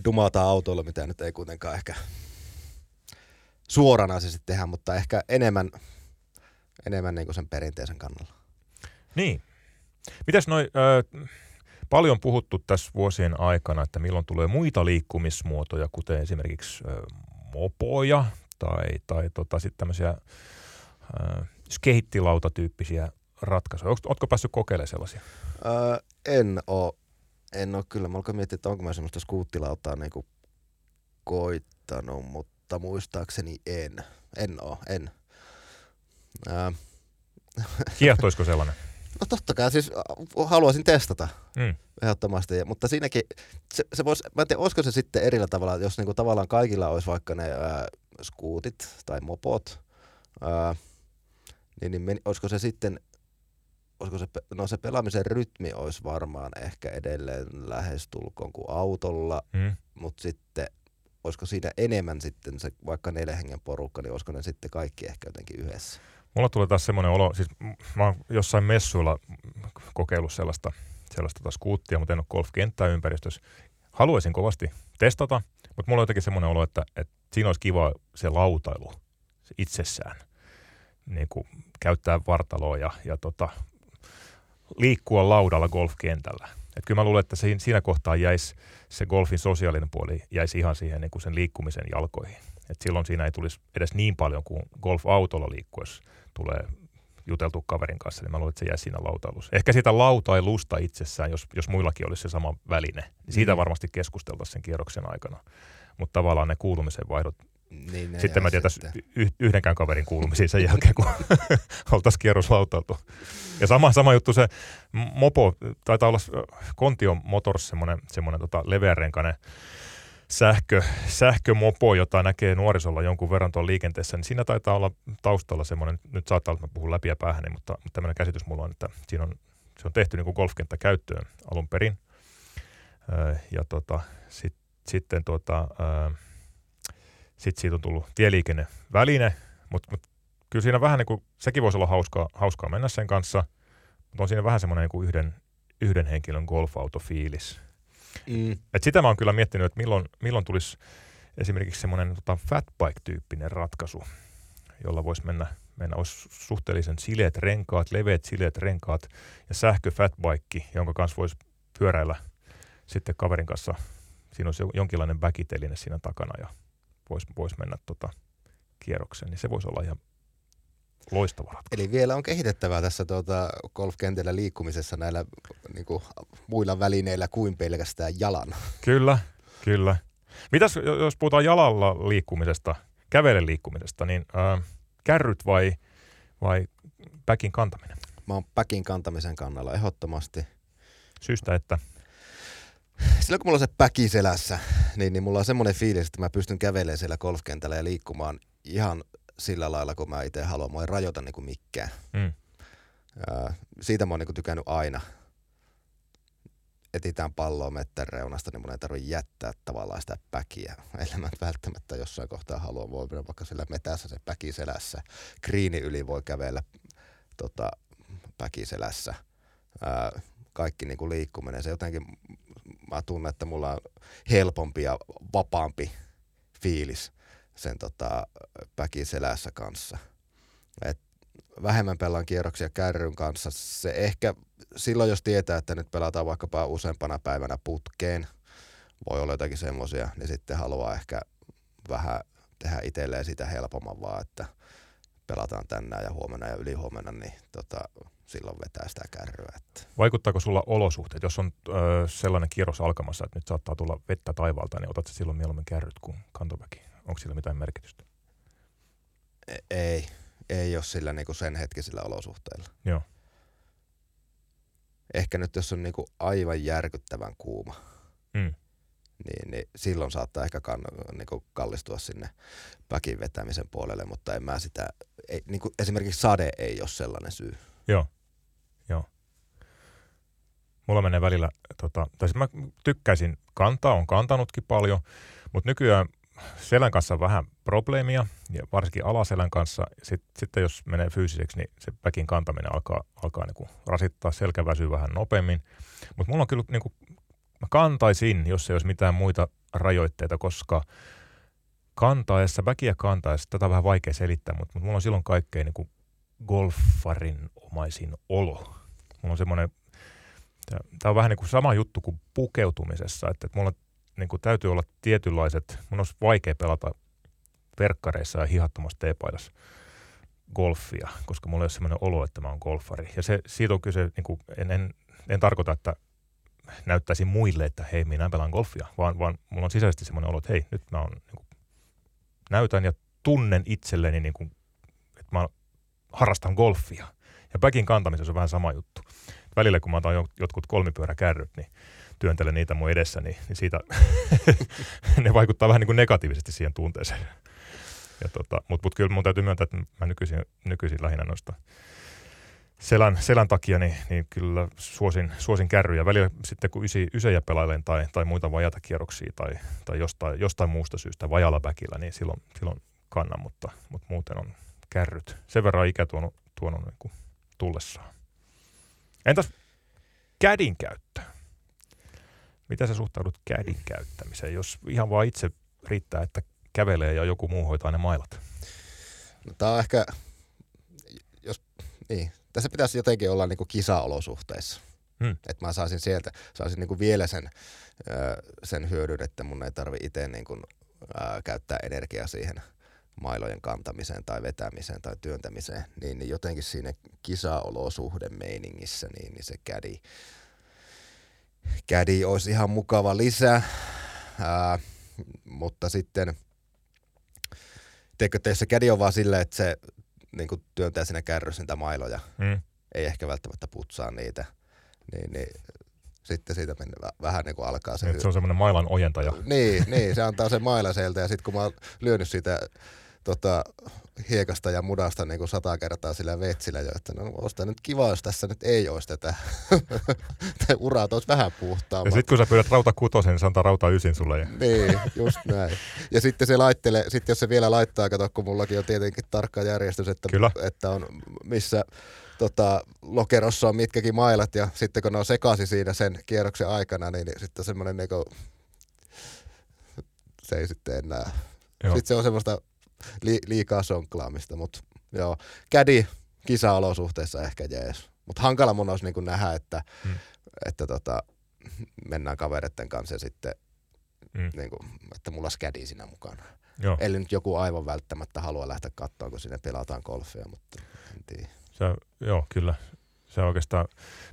dumataan autoilla, mitä nyt ei kuitenkaan ehkä suoranaisesti tehdä, mutta ehkä enemmän, enemmän niin kuin sen perinteisen kannalla. Niin. Mitäs noi, äh, paljon puhuttu tässä vuosien aikana, että milloin tulee muita liikkumismuotoja, kuten esimerkiksi äh, mopoja tai, tai tota, sitten tämmöisiä äh, skeittilautatyyppisiä ratkaisuja. Oletko, oletko päässyt kokeilemaan sellaisia? Öö, en ole. En ole kyllä. Mä alkoin miettiä, että onko mä semmoista skuuttilautaa niin koittanut, mutta mutta muistaakseni en. En oo, en. Ää... Kiehtoisiko sellainen? No totta kai, siis haluaisin testata mm. ehdottomasti, mutta siinäkin, se, se vois, mä en tiedä, olisiko se sitten erillä tavalla, jos niinku tavallaan kaikilla olisi vaikka ne ää, skuutit tai mopot, ää, niin, niin men, olisiko se sitten, olisiko se, no se pelaamisen rytmi olisi varmaan ehkä edelleen lähestulkoon kuin autolla, mm. mutta sitten olisiko siinä enemmän sitten se vaikka neljä hengen porukka, niin olisiko ne sitten kaikki ehkä jotenkin yhdessä? Mulla tulee taas semmoinen olo, siis mä oon jossain messuilla kokeillut sellaista, sellaista taas kuuttia, mutta en ole golfkenttää ympäristössä. Haluaisin kovasti testata, mutta mulla on jotenkin semmoinen olo, että, että siinä olisi kiva se lautailu se itsessään. Niin kuin käyttää vartaloa ja, ja tota, liikkua laudalla golfkentällä. Et kyllä mä luulen, että siinä kohtaa jäisi se golfin sosiaalinen puoli jäisi ihan siihen niin kuin sen liikkumisen jalkoihin. Et silloin siinä ei tulisi edes niin paljon kuin golf-autolla liikkuessa tulee juteltu kaverin kanssa, niin mä luulen, että se jää siinä lautailussa. Ehkä sitä lautailusta itsessään, jos, jos muillakin olisi se sama väline, niin siitä mm. varmasti keskusteltaisiin sen kierroksen aikana. Mutta tavallaan ne kuulumisen vaihdot niin sitten mä tietäisi yhdenkään kaverin kuulumisiin sen jälkeen, kun oltaisiin kierroslautautu. Ja sama, sama juttu se mopo, taitaa olla Kontio Motors semmoinen, semmoinen tota leveärenkainen sähkö, sähkömopo, jota näkee nuorisolla jonkun verran tuolla liikenteessä, niin siinä taitaa olla taustalla semmoinen, nyt saattaa olla, että mä puhun läpi ja päähän, mutta, mutta tämmöinen käsitys mulla on, että siinä on, se on tehty niin kuin golfkenttä käyttöön alun perin. ja tota, sit, sitten tota, sitten siitä on tullut tieliikenneväline, mutta, mutta kyllä siinä vähän niin kuin, sekin voisi olla hauskaa, hauskaa mennä sen kanssa, mutta on siinä vähän semmoinen niin yhden, yhden henkilön golfautofiilis. Mm. Et sitä mä oon kyllä miettinyt, että milloin, milloin tulisi esimerkiksi semmoinen tota, fatbike-tyyppinen ratkaisu, jolla voisi mennä, mennä olisi suhteellisen sileät renkaat, leveät sileät renkaat ja sähkö fatbike, jonka kanssa voisi pyöräillä sitten kaverin kanssa. Siinä olisi jonkinlainen väkiteline siinä takana ja voisi vois mennä tota kierrokseen, niin se voisi olla ihan loistava ratkaisu. Eli vielä on kehitettävää tässä tuota golfkentällä liikkumisessa näillä niin kuin, muilla välineillä kuin pelkästään jalan. Kyllä, kyllä. Mitäs jos puhutaan jalalla liikkumisesta, kävelen liikkumisesta, niin äh, kärryt vai, vai päkin kantaminen? Mä oon päkin kantamisen kannalla ehdottomasti. Syystä, että? silloin kun mulla on se päki selässä, niin, niin mulla on semmoinen fiilis, että mä pystyn kävelemään siellä golfkentällä ja liikkumaan ihan sillä lailla, kun mä itse haluan. Mua ei rajoita niin kuin mikään. Mm. Ja siitä mä oon niin tykännyt aina. Etitään palloa mettän reunasta, niin mun ei tarvitse jättää tavallaan sitä päkiä. Mä välttämättä jossain kohtaa halua, voi vaikka sillä metässä se päki selässä. Kriini yli voi kävellä tota, päki selässä. Ää, kaikki niin kuin liikkuminen, se jotenkin mä tunnen, että mulla on helpompi ja vapaampi fiilis sen tota, päkiselässä kanssa. Et vähemmän pelaan kierroksia kärryn kanssa. Se ehkä silloin, jos tietää, että nyt pelataan vaikkapa useampana päivänä putkeen, voi olla jotakin semmoisia, niin sitten haluaa ehkä vähän tehdä itselleen sitä helpomman vaan, että pelataan tänään ja huomenna ja ylihuomenna, niin tota, silloin vetää sitä kärryä. Että. Vaikuttaako sulla olosuhteet? Jos on ö, sellainen kierros alkamassa, että nyt saattaa tulla vettä taivaalta, niin otat silloin mieluummin kärryt kuin kantoväki? Onko sillä mitään merkitystä? E- ei, ei ole sillä niinku sen hetkisillä olosuhteilla. Joo. Ehkä nyt jos on niinku aivan järkyttävän kuuma, Mm. niin, niin silloin saattaa ehkä kann- niinku kallistua sinne väkin vetämisen puolelle, mutta en mä sitä, ei, niinku esimerkiksi sade ei ole sellainen syy. Joo. Mulla menee välillä, tota, tai siis mä tykkäisin kantaa, on kantanutkin paljon, mutta nykyään selän kanssa on vähän probleemia, ja varsinkin alaselän kanssa. Sitten, sitten jos menee fyysiseksi, niin se väkin kantaminen alkaa, alkaa niinku rasittaa, selkä väsyy vähän nopeammin. Mutta mulla on kyllä, niinku, mä kantaisin, jos ei olisi mitään muita rajoitteita, koska kantaessa, väkiä kantaessa, tätä on vähän vaikea selittää, mutta, mulla on silloin kaikkein niinku golfarin omaisin olo. Mulla on semmoinen, tämä on vähän niin kuin sama juttu kuin pukeutumisessa, että, mulla niin kuin täytyy olla tietynlaiset, mun olisi vaikea pelata verkkareissa ja hihattomassa teepaidassa golfia, koska mulla ei ole semmoinen olo, että mä oon golfari. Ja se, siitä on kyse, niin kuin, en, en, en tarkoita, että näyttäisin muille, että hei, minä pelaan golfia, vaan, vaan mulla on sisäisesti semmoinen olo, että hei, nyt mä oon, niin kuin, näytän ja tunnen itselleni, niin kuin, että mä harrastan golfia. Ja backin kantamisessa on vähän sama juttu. Välillä kun mä otan jotkut kolmipyöräkärryt, niin työntelen niitä mun edessä, niin, niin siitä ne vaikuttaa vähän niin kuin negatiivisesti siihen tunteeseen. Tota, Mutta mut kyllä mun täytyy myöntää, että mä nykyisin, nykyisin lähinnä noista selän, selän takia, niin, niin kyllä suosin, suosin kärryjä. Välillä sitten kun ysi, ysejä pelailen tai, tai muita vajata kierroksia tai, tai jostain, jostain muusta syystä vajalla väkillä, niin silloin, silloin kannan, mutta, mutta muuten on kärryt. Sen verran ikä tuonut, tuonut niin kuin tullessaan. Entäs kädin käyttö? Miten sä suhtaudut kädin käyttämiseen, jos ihan vaan itse riittää, että kävelee ja joku muu hoitaa ne mailat? No, tämä on ehkä, jos, niin, tässä pitäisi jotenkin olla niin kuin kisaolosuhteissa. Hmm. Että mä saisin sieltä, saisin niin kuin vielä sen, sen hyödyn, että mun ei tarvi itse niin kuin, ää, käyttää energiaa siihen mailojen kantamiseen tai vetämiseen tai työntämiseen, niin, niin jotenkin siinä kisaolosuhde meiningissä, niin, niin se kädi, kädi olisi ihan mukava lisä, ää, mutta sitten teikö teissä kädi on vaan silleen, että se niin kuin työntää sinne kärryssä niitä mailoja, mm. ei ehkä välttämättä putsaa niitä, niin, niin sitten siitä mennä, vähän niin kuin alkaa se... Niin, se on semmoinen mailan ojentaja. Niin, niin, se antaa sen mailan sieltä ja sitten kun mä oon lyönyt siitä tota, hiekasta ja mudasta niin kuin sata kertaa sillä vetsillä jo, että no olisi nyt kiva, jos tässä nyt ei olisi tätä. urat olisi vähän puhtaammat. Ja sitten kun sä pyydät rauta kutosen, niin se antaa rauta ysin sulle. Ja... niin, just näin. Ja sitten se laittelee, sitten jos se vielä laittaa, kato kun mullakin on tietenkin tarkka järjestys, että, Kyllä. että on missä tota, lokerossa on mitkäkin mailat ja sitten kun ne on sekaisin siinä sen kierroksen aikana, niin, niin sitten semmoinen niinku, se ei sitten enää. Joo. Sitten se on semmoista li, liikaa sonklaamista, mutta joo, kädi kisaolosuhteissa ehkä jees. Mutta hankala mun olisi niin nähdä, että, hmm. että tota, mennään kavereiden kanssa ja sitten, hmm. niin kuin, että mulla olisi kädi siinä mukana. Joo. Eli nyt joku aivan välttämättä halua lähteä katsoa, kun sinne pelataan golfia, mutta en tiedä. Se, joo, kyllä. Se oikeastaan,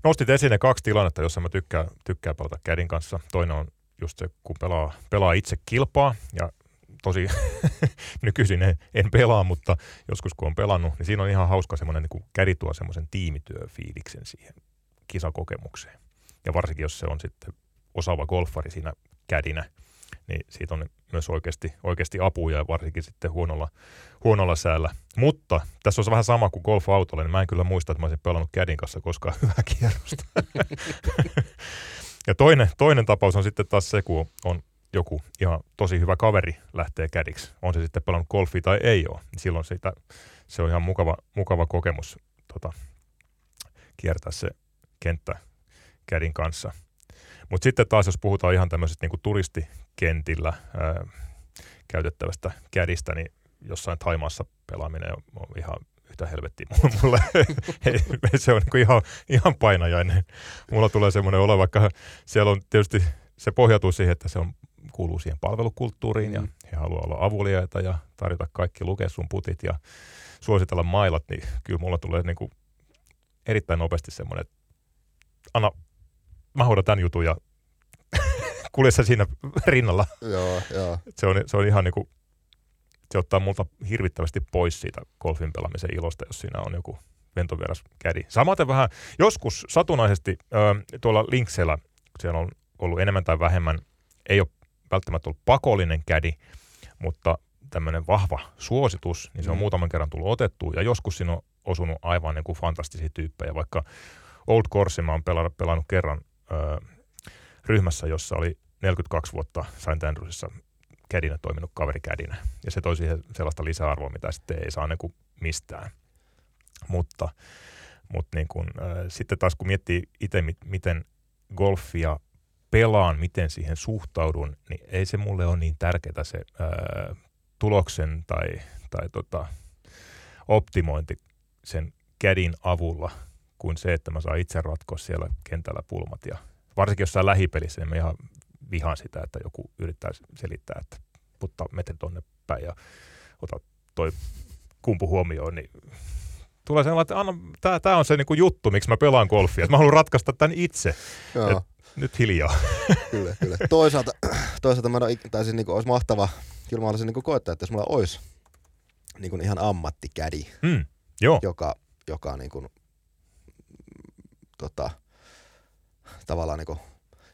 nostit esiin ne kaksi tilannetta, jossa mä tykkään, tykkään pelata kädin kanssa. Toinen on just se, kun pelaa, pelaa itse kilpaa ja tosi nykyisin en, en pelaa, mutta joskus kun on pelannut, niin siinä on ihan hauska semmoinen, niin kädi tuo semmoisen tiimityöfiiliksen siihen kisakokemukseen. Ja varsinkin, jos se on sitten osaava golfari siinä kädinä, niin siitä on myös oikeasti, oikeasti apuja varsinkin sitten huonolla, huonolla säällä. Mutta tässä on vähän sama kuin golf-autolla, niin mä en kyllä muista, että mä olisin pelannut kädin kanssa koskaan hyvää kierrosta. ja toinen, toinen tapaus on sitten taas se, kun on joku ihan tosi hyvä kaveri lähtee kädiksi, on se sitten pelannut golfia tai ei ole, niin silloin siitä, se on ihan mukava, mukava kokemus tota, kiertää se kenttä kädin kanssa. Mutta sitten taas, jos puhutaan ihan tämmöisestä niin turistikentillä ää, käytettävästä kädistä, niin jossain Taimaassa pelaaminen on, ihan yhtä helvettiä mulle. se on niin ihan, ihan painajainen. Mulla tulee semmoinen olo, vaikka siellä on tietysti, se pohjautuu siihen, että se on kuuluu siihen palvelukulttuuriin mm. ja he haluaa olla avuliaita ja tarjota kaikki lukea sun putit ja suositella mailat, niin kyllä mulla tulee niin kuin erittäin nopeasti semmoinen, että anna, mä hoidan tämän jutun ja kulje siinä rinnalla. Joo, joo. Se on, se on ihan niin kuin, se ottaa multa hirvittävästi pois siitä golfin pelaamisen ilosta, jos siinä on joku ventovieras kädi. Samaten vähän, joskus satunnaisesti ö, tuolla Linksellä, siellä on ollut enemmän tai vähemmän, ei ole välttämättä ollut pakollinen kädi, mutta tämmöinen vahva suositus, niin se on mm. muutaman kerran tullut otettu ja joskus siinä on osunut aivan niin kuin fantastisia tyyppejä, vaikka Old Course mä oon pelannut, pelannut kerran ö, ryhmässä, jossa oli 42 vuotta St. Andrewsissa kädinä toiminut kaverikädinä. Ja se toi siihen sellaista lisäarvoa, mitä sitten ei saa niin kuin mistään. Mutta, mutta niin kuin, äh, sitten taas kun miettii itse, miten golfia pelaan, miten siihen suhtaudun, niin ei se mulle ole niin tärkeää se ää, tuloksen tai, tai tota, optimointi sen kädin avulla kuin se, että mä saan itse ratkoa siellä kentällä pulmat. Ja varsinkin jossain lähipelissä, niin mä ihan vihaan sitä, että joku yrittää selittää, että puttaa metri tonne päin ja ota toi kumpu huomioon, niin tulee sellainen, että anna, tää, tää on se niinku juttu, miksi mä pelaan golfia. Että mä haluan ratkaista tämän itse. Et nyt hiljaa. kyllä, kyllä. Toisaalta, toisaalta mä en tai siis niinku olisi mahtava, kyllä mä haluaisin niinku koettaa, että jos mulla olisi niinku ihan ammattikädi, mm, joo. joka, joka niinku, tota, tavallaan niinku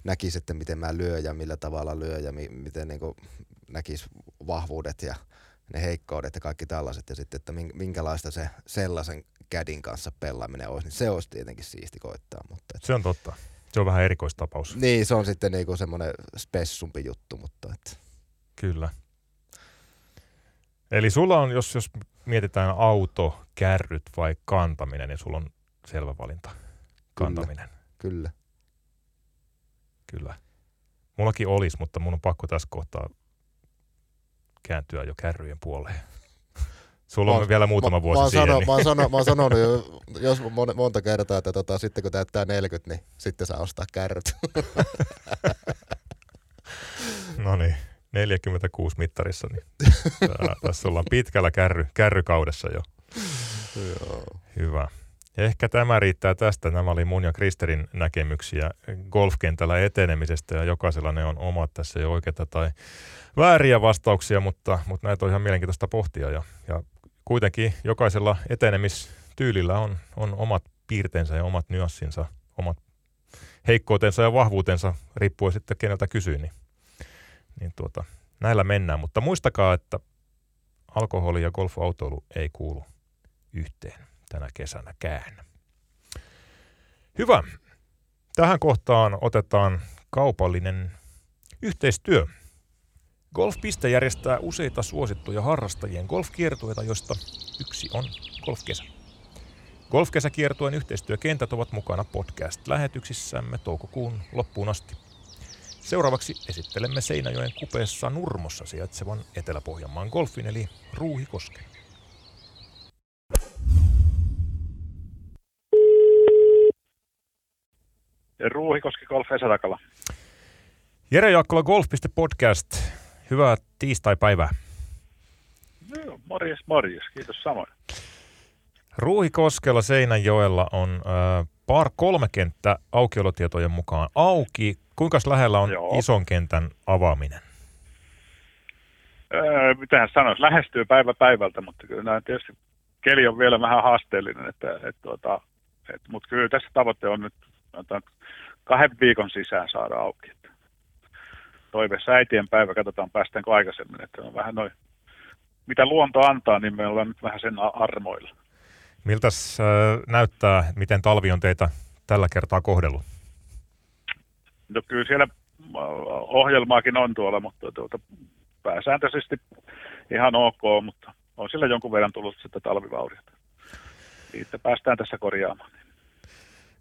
näkisi sitten, miten mä lyön ja millä tavalla lyö ja mi- miten niinku näkisi vahvuudet ja ne heikkoudet ja kaikki tällaiset. Ja sitten, että minkälaista se sellaisen kädin kanssa pelaaminen olisi, niin se olisi tietenkin siisti koittaa. Mutta et... Se on totta. Se on vähän erikoistapaus. Niin, se on sitten niinku semmoinen spessumpi juttu, mutta et... Kyllä. Eli sulla on, jos, jos mietitään auto, kärryt vai kantaminen, niin sulla on selvä valinta. Kantaminen. Kyllä. Kyllä. Kyllä. Mullakin olisi, mutta mun on pakko tässä kohtaa kääntyä jo kärryjen puoleen. Sulla on mä, vielä muutama mä, vuosi mä siihen. Sano, niin. mä, oon sano, mä oon sanonut jo, jos monta kertaa, että tota, sitten kun täyttää 40, niin sitten saa ostaa kärryt. no niin, 46 mittarissa, niin tässä ollaan pitkällä kärry, kärrykaudessa jo. Joo. Hyvä. Ehkä tämä riittää tästä. Nämä oli mun ja Kristerin näkemyksiä golfkentällä etenemisestä ja jokaisella ne on omat tässä jo oikeita tai vääriä vastauksia, mutta, mutta näitä on ihan mielenkiintoista pohtia ja, ja kuitenkin jokaisella etenemistyylillä on, on omat piirteensä ja omat nyanssinsa, omat heikkoutensa ja vahvuutensa, riippuen sitten keneltä kysyy, niin, niin tuota, näillä mennään. Mutta muistakaa, että alkoholi ja golfautoilu ei kuulu yhteen tänä kesänäkään. Hyvä. Tähän kohtaan otetaan kaupallinen yhteistyö. Golfpiste järjestää useita suosittuja harrastajien golfkiertueita, joista yksi on golfkesä. Golfkesäkiertueen yhteistyökentät ovat mukana podcast-lähetyksissämme toukokuun loppuun asti. Seuraavaksi esittelemme Seinäjoen kupeessa Nurmossa sijaitsevan Etelä-Pohjanmaan golfin eli Ruuhikosken. Ruuhikoski Golf Esätakala. Jere Jaakkola Golf.podcast. Hyvää tiistai-päivää. No, morjes, morjes. Kiitos samoin. Ruuhikoskella Seinäjoella on äh, par kolme kenttä aukiolotietojen mukaan auki. Kuinka lähellä on Joo. ison kentän avaaminen? Öö, mitähän sanoisi, lähestyy päivä päivältä, mutta kyllä nämä tietysti keli on vielä vähän haasteellinen, että, et, tuota, et, mutta kyllä tässä tavoite on nyt kahden viikon sisään saada auki. Toiveessa äitien päivä, katsotaan päästäänkö aikaisemmin, että on vähän noin, mitä luonto antaa, niin me ollaan nyt vähän sen armoilla. Miltä äh, näyttää, miten talvi on teitä tällä kertaa kohdellut? No kyllä siellä ohjelmaakin on tuolla, mutta tuota, pääsääntöisesti ihan ok, mutta on sillä jonkun verran tullut sitä talvivauriota. Niitä päästään tässä korjaamaan.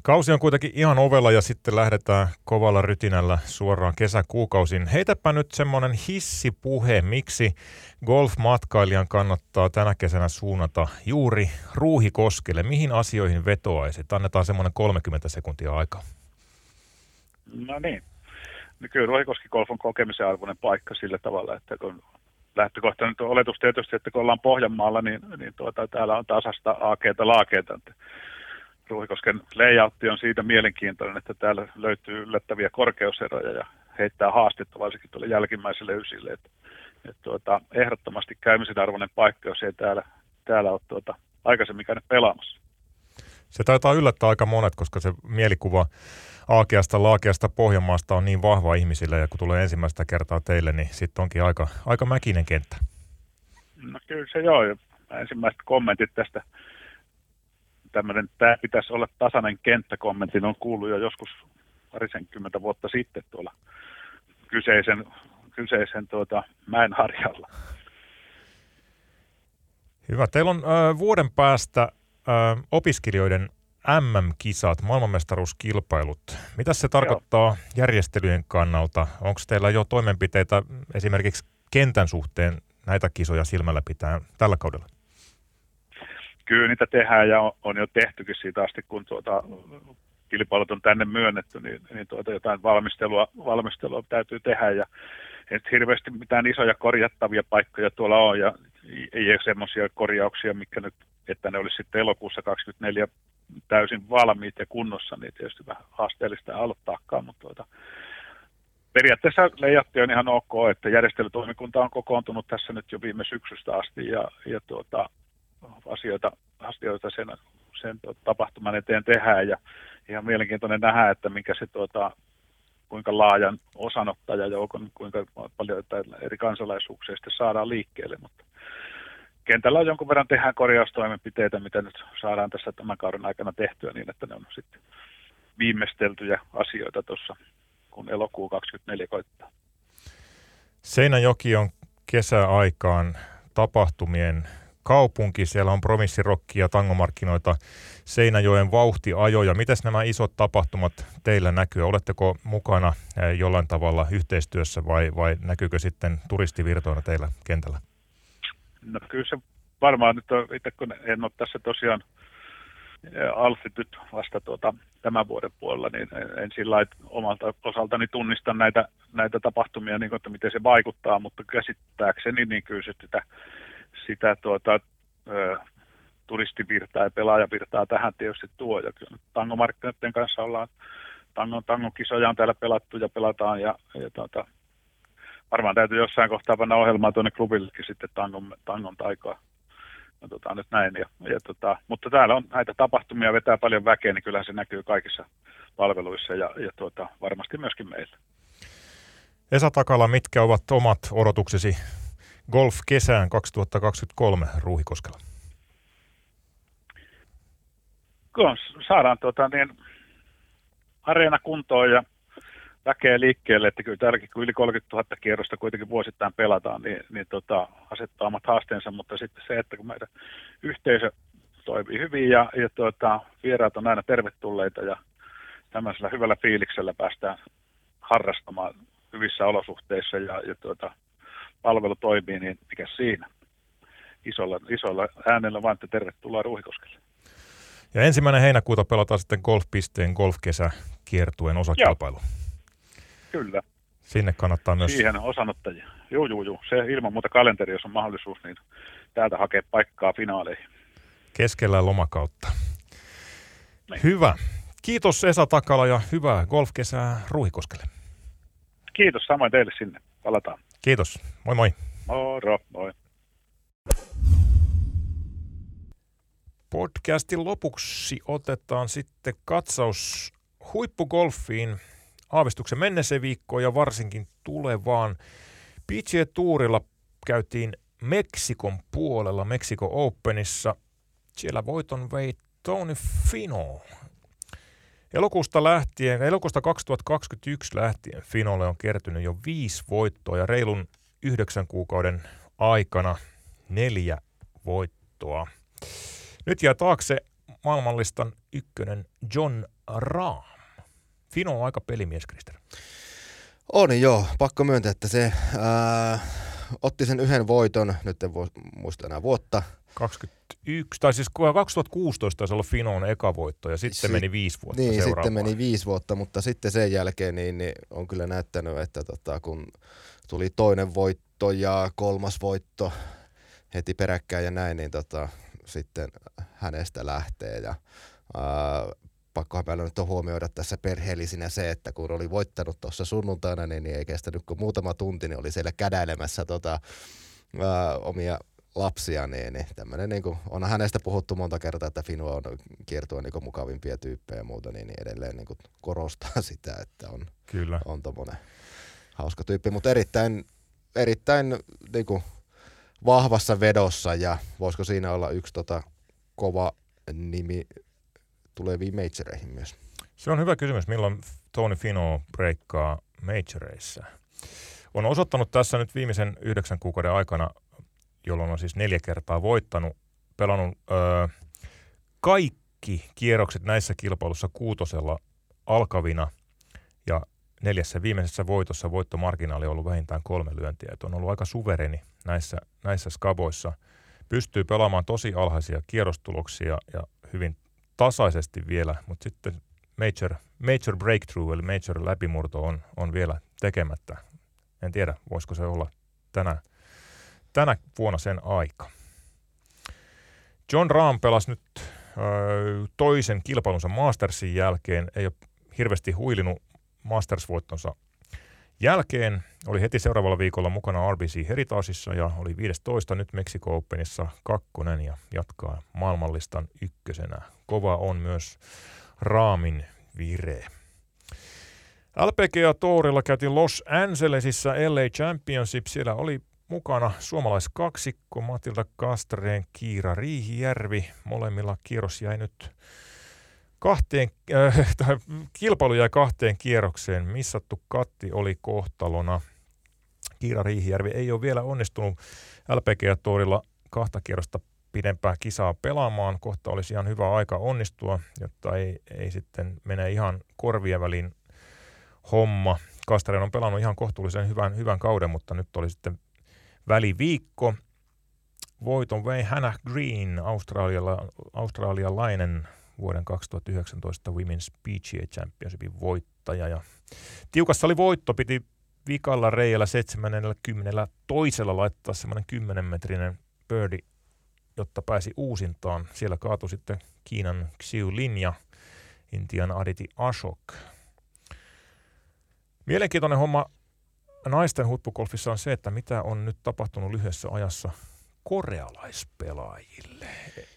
Kausi on kuitenkin ihan ovella ja sitten lähdetään kovalla rytinällä suoraan kesäkuukausin. Heitäpä nyt semmoinen hissipuhe, miksi golfmatkailijan kannattaa tänä kesänä suunnata juuri Ruuhikoskelle. Mihin asioihin vetoaisit? Annetaan semmoinen 30 sekuntia aikaa. No niin. No kyllä Ruuhikoski Golf on kokemisen arvoinen paikka sillä tavalla, että kun lähtökohta nyt on oletus tietysti, että kun ollaan Pohjanmaalla, niin, niin tuota, täällä on tasasta aakeita laakeita. Että Ruuhikosken layoutti on siitä mielenkiintoinen, että täällä löytyy yllättäviä korkeuseroja ja heittää haastetta varsinkin tuolle jälkimmäiselle ysille. Että, että tuota, ehdottomasti käymisen arvoinen paikka, jos ei täällä, täällä ole tuota, aikaisemmin käynyt pelaamassa. Se taitaa yllättää aika monet, koska se mielikuva Aakeasta, Laakeasta, Pohjanmaasta on niin vahva ihmisille, ja kun tulee ensimmäistä kertaa teille, niin sitten onkin aika, aika mäkinen kenttä. No kyllä se joo. Ensimmäiset kommentit tästä, tämmöinen, tämä pitäisi olla tasainen kenttäkommentin, on kuullut jo joskus parisenkymmentä vuotta sitten tuolla kyseisen, kyseisen tuota, mäenharjalla. Hyvä. Teillä on äh, vuoden päästä äh, opiskelijoiden MM-kisat, maailmanmestaruuskilpailut. Mitä se tarkoittaa Joo. järjestelyjen kannalta? Onko teillä jo toimenpiteitä esimerkiksi kentän suhteen näitä kisoja silmällä pitää tällä kaudella? Kyllä niitä tehdään ja on, on jo tehtykin siitä asti, kun tuota, kilpailut on tänne myönnetty, niin, niin tuota, jotain valmistelua, valmistelua täytyy tehdä. Ja et hirveästi mitään isoja korjattavia paikkoja tuolla on ja ei ole semmoisia korjauksia, mikä nyt, että ne olisi sitten elokuussa 24 täysin valmiit ja kunnossa, niin tietysti vähän haasteellista aloittaakaan, mutta tuota, periaatteessa leijatti on ihan ok, että järjestelytoimikunta on kokoontunut tässä nyt jo viime syksystä asti ja, ja tuota, asioita, asioita sen, sen tapahtuman eteen tehdään ja ihan mielenkiintoinen nähdä, että mikä se tuota, kuinka laajan osanottajajoukon, kuinka paljon eri kansalaisuuksia saadaan liikkeelle, mutta kentällä on jonkun verran tehdään korjaustoimenpiteitä, mitä nyt saadaan tässä tämän kauden aikana tehtyä niin, että ne on sitten viimeisteltyjä asioita tuossa, kun elokuu 24 koittaa. Seinäjoki on kesäaikaan tapahtumien kaupunki. Siellä on provinssirokki ja tangomarkkinoita, Seinäjoen vauhtiajoja. Miten nämä isot tapahtumat teillä näkyy? Oletteko mukana eh, jollain tavalla yhteistyössä vai, vai näkyykö sitten turistivirtoina teillä kentällä? No kyllä se varmaan nyt on, itse kun en ole tässä tosiaan Alfit nyt vasta tuota, tämän vuoden puolella, niin en sillä omalta osaltani tunnista näitä, näitä tapahtumia, niin kuin, että miten se vaikuttaa, mutta käsittääkseni niin kyllä se sitä, sitä tuota, ö, turistivirtaa ja pelaajavirtaa tähän tietysti tuo. Ja kyllä tangomarkkinoiden kanssa ollaan, tangon, tangon kisoja on täällä pelattu ja pelataan ja, ja tuota, varmaan täytyy jossain kohtaa panna ohjelmaa tuonne klubillekin sitten tangon, tangon taikaa. No, tota, nyt näin. Ja, ja tota, mutta täällä on näitä tapahtumia, vetää paljon väkeä, niin kyllähän se näkyy kaikissa palveluissa ja, ja tuota, varmasti myöskin meillä. Esa Takala, mitkä ovat omat odotuksesi golf-kesään 2023 Ruuhikoskella? Kun saadaan tuota, niin, areena kuntoon ja väkeä liikkeelle, että kyllä täälläkin kun yli 30 000 kierrosta kuitenkin vuosittain pelataan, niin, niin tota, asettaa omat haasteensa, mutta sitten se, että kun meidän yhteisö toimii hyvin ja, ja tuota, vieraat on aina tervetulleita ja tämmöisellä hyvällä fiiliksellä päästään harrastamaan hyvissä olosuhteissa ja, ja tuota, palvelu toimii, niin mikä siinä? Isolla, isolla äänellä vaan, että tervetuloa Ruuhikoskelle. Ja ensimmäinen heinäkuuta pelataan sitten golfpisteen golfkesä kiertueen osakilpailu. Joo. Kyllä. Sinne kannattaa myös... Siihen osanottajia. Joo, joo, joo. Se ilman muuta kalenteri, jos on mahdollisuus, niin täältä hakee paikkaa finaaleihin. Keskellä lomakautta. Niin. Hyvä. Kiitos Esa Takala ja hyvää golfkesää Ruuhikoskelle. Kiitos, samoin teille sinne. Palataan. Kiitos. Moi moi. Moro, moi. Podcastin lopuksi otetaan sitten katsaus huippugolfiin aavistuksen menneeseen viikkoon ja varsinkin tulevaan. PGA Tourilla käytiin Meksikon puolella, Meksiko Openissa. Siellä voiton vei Tony Fino. Elokuusta, lähtien, elokuusta 2021 lähtien Finolle on kertynyt jo viisi voittoa ja reilun yhdeksän kuukauden aikana neljä voittoa. Nyt jää taakse maailmanlistan ykkönen John Rahm. Fino on aika pelimies, Krister. On joo, pakko myöntää, että se ää, otti sen yhden voiton, nyt en voi muista enää vuotta. 21, tai siis 2016 taisi olla Finon eka voitto ja sitten si- meni viisi vuotta Niin, sitten meni viisi vuotta, mutta sitten sen jälkeen niin, niin on kyllä näyttänyt, että tota, kun tuli toinen voitto ja kolmas voitto heti peräkkäin ja näin, niin tota, sitten hänestä lähtee ja pakkohan meillä nyt on huomioida tässä perheellisinä se, että kun oli voittanut tuossa sunnuntaina, niin, niin ei kestänyt kuin muutama tunti, niin oli siellä kädäilemässä tota, ää, omia lapsia, niin, niin tämmöinen, niin kuin, on hänestä puhuttu monta kertaa, että Finu on kiertua niin mukavimpia tyyppejä ja muuta, niin, niin edelleen niin kuin korostaa sitä, että on, Kyllä. on tommonen hauska tyyppi, mutta erittäin, erittäin niin kuin, vahvassa vedossa ja voisiko siinä olla yksi tota, kova nimi tuleviin majoreihin myös? Se on hyvä kysymys, milloin Tony Fino breikkaa majoreissa. On osoittanut tässä nyt viimeisen yhdeksän kuukauden aikana, jolloin on siis neljä kertaa voittanut, pelannut öö, kaikki kierrokset näissä kilpailussa kuutosella alkavina ja neljässä viimeisessä voitossa voittomarginaali on ollut vähintään kolme lyöntiä. Et on ollut aika suvereni näissä, näissä skaboissa. Pystyy pelaamaan tosi alhaisia kierrostuloksia ja hyvin tasaisesti vielä, mutta sitten major, major breakthrough eli major läpimurto on, on vielä tekemättä. En tiedä, voisiko se olla tänä, tänä vuonna sen aika. John Rahm pelasi nyt ö, toisen kilpailunsa Mastersin jälkeen, ei ole hirveästi huilinut Masters-voittonsa jälkeen. Oli heti seuraavalla viikolla mukana RBC Heritageissa ja oli 15 nyt Mexico Openissa kakkonen ja jatkaa maailmanlistan ykkösenä. Kova on myös Raamin vire. LPGA Tourilla käytiin Los Angelesissa LA Championship. Siellä oli mukana suomalaiskaksikko Matilda Kastreen, Kiira Riihijärvi. Molemmilla kierros jäi nyt kahteen, äh, kilpailu jäi kahteen kierrokseen. Missattu katti oli kohtalona. Kiira Riihijärvi ei ole vielä onnistunut LPGA-tuorilla kahta kierrosta pidempää kisaa pelaamaan. Kohta olisi ihan hyvä aika onnistua, jotta ei, ei sitten mene ihan korvien väliin homma. Kastaren on pelannut ihan kohtuullisen hyvän, hyvän kauden, mutta nyt oli sitten väliviikko. Voiton vei Hannah Green, australiala, australialainen vuoden 2019 Women's PGA Championshipin voittaja. Ja tiukassa oli voitto, piti vikalla reijällä 70 toisella laittaa semmoinen 10 metrinen birdie, jotta pääsi uusintaan. Siellä kaatui sitten Kiinan Xiu Lin ja Intian Aditi Ashok. Mielenkiintoinen homma naisten huippugolfissa on se, että mitä on nyt tapahtunut lyhyessä ajassa korealaispelaajille.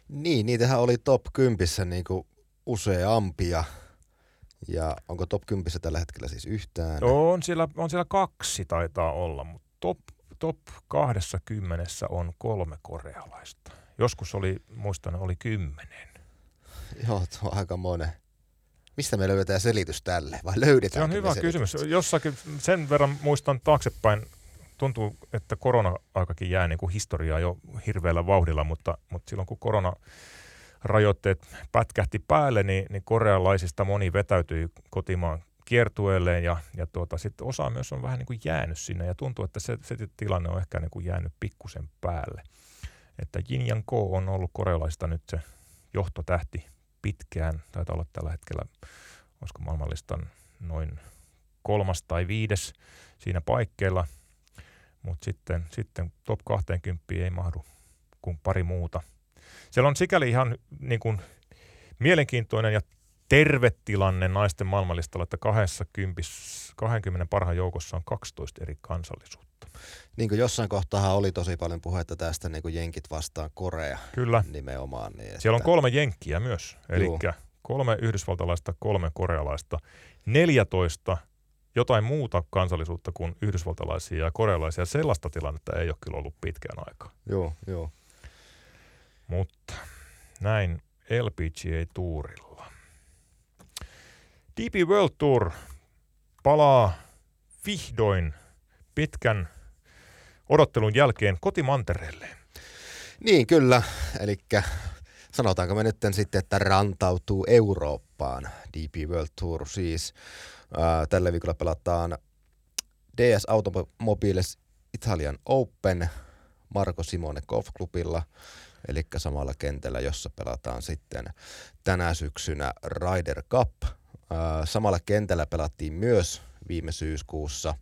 Niin, niitähän oli top 10 niin kuin useampia. Ja onko top 10 tällä hetkellä siis yhtään? On siellä, on siellä kaksi taitaa olla, mutta top, top 20 on kolme korealaista. Joskus oli, muistan, oli kymmenen. Joo, tuo on aika monen. Mistä me löydetään selitys tälle? Vai löydetään? Se on hyvä kysymys. Jossakin sen verran muistan taaksepäin, tuntuu, että korona-aikakin jää niin kuin historiaa jo hirveällä vauhdilla, mutta, mutta silloin kun korona rajoitteet pätkähti päälle, niin, niin korealaisista moni vetäytyi kotimaan kiertueelleen ja, ja tuota, sitten osa myös on vähän niin kuin jäänyt sinne ja tuntuu, että se, se tilanne on ehkä niin kuin jäänyt pikkusen päälle. Että Jin Yang Ko on ollut korealaisista nyt se johtotähti pitkään, taitaa olla tällä hetkellä, olisiko maailmanlistan noin kolmas tai viides siinä paikkeilla, mutta sitten, sitten top 20 ei mahdu kuin pari muuta – siellä on sikäli ihan niin kuin, mielenkiintoinen ja terve tilanne naisten maailmanlistalla, että 20, 20 parhaan joukossa on 12 eri kansallisuutta. Niin kuin jossain kohtaa oli tosi paljon puhetta tästä niin kuin jenkit vastaan Korea Kyllä. nimenomaan. Niin että... Siellä on kolme jenkkiä myös, eli kolme yhdysvaltalaista, kolme korealaista, 14 jotain muuta kansallisuutta kuin yhdysvaltalaisia ja korealaisia. Sellaista tilannetta ei ole kyllä ollut pitkään aikaa. Joo, joo. Mutta näin LPGA-tuurilla. DP World Tour palaa vihdoin pitkän odottelun jälkeen kotimantereelle. Niin, kyllä. Eli sanotaanko me nyt sitten, että rantautuu Eurooppaan. DP World Tour siis. Tällä viikolla pelataan DS Automobiles Italian Open Marko Simone Golfklubilla – eli samalla kentällä, jossa pelataan sitten tänä syksynä Ryder Cup. Samalla kentällä pelattiin myös viime syyskuussa,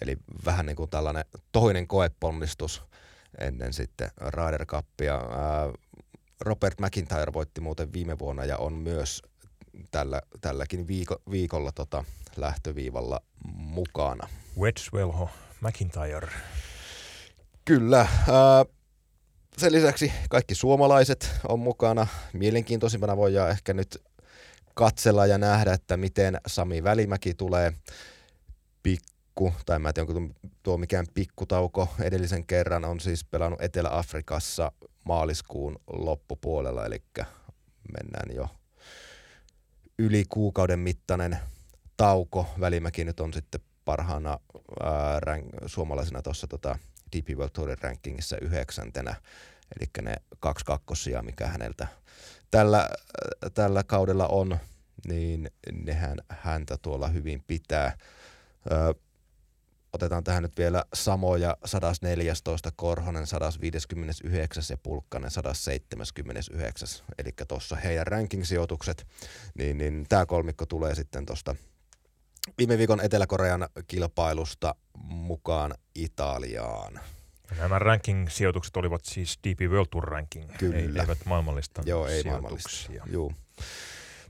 eli vähän niin kuin tällainen toinen koeponnistus ennen sitten Ryder Cupia. Robert McIntyre voitti muuten viime vuonna ja on myös tällä, tälläkin viiko, viikolla tota, lähtöviivalla mukana. Wedgewell McIntyre. Kyllä. Äh, sen lisäksi kaikki suomalaiset on mukana. Mielenkiintoisimpana voidaan ehkä nyt katsella ja nähdä, että miten Sami Välimäki tulee pikku, tai mä en tiedä, onko tuo mikään pikkutauko edellisen kerran, on siis pelannut Etelä-Afrikassa maaliskuun loppupuolella, eli mennään jo yli kuukauden mittainen tauko. Välimäki nyt on sitten parhaana ää, rank, suomalaisena tuossa tota, DP World Tourin rankingissa yhdeksäntenä, eli ne kaksi kakkosia, mikä häneltä tällä, tällä kaudella on, niin nehän häntä tuolla hyvin pitää. Ö, otetaan tähän nyt vielä samoja 114, Korhonen 159 ja Pulkkanen 179, eli tuossa heidän ranking-sijoitukset, niin, niin tämä kolmikko tulee sitten tuosta viime viikon Etelä-Korean kilpailusta mukaan Italiaan. Nämä ranking-sijoitukset olivat siis DP World Tour ranking, Kyllä. Ei, eivät maailmanlistan Joo, ei maailmanlista. Joo.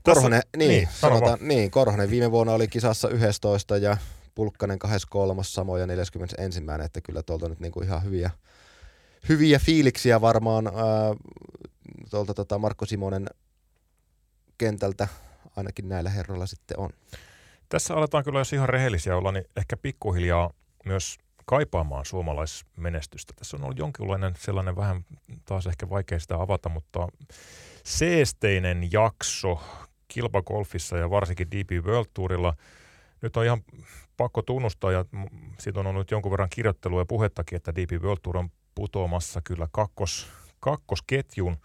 Korhonen, niin, niin, sanotaan, niin, Korhonen viime vuonna oli kisassa 11 ja Pulkkanen 23, samoja 41, että kyllä tuolta nyt niinku ihan hyviä, hyviä fiiliksiä varmaan ää, tuolta tota Markko Simonen kentältä ainakin näillä herroilla sitten on. Tässä aletaan kyllä, jos ihan rehellisiä olla, niin ehkä pikkuhiljaa myös kaipaamaan suomalaismenestystä. Tässä on ollut jonkinlainen sellainen vähän taas ehkä vaikea sitä avata, mutta seesteinen jakso kilpagolfissa ja varsinkin DP World Tourilla. Nyt on ihan pakko tunnustaa, ja siitä on ollut jonkun verran kirjoittelua ja puhettakin, että DP World Tour on putoamassa kyllä kakkos, kakkosketjun.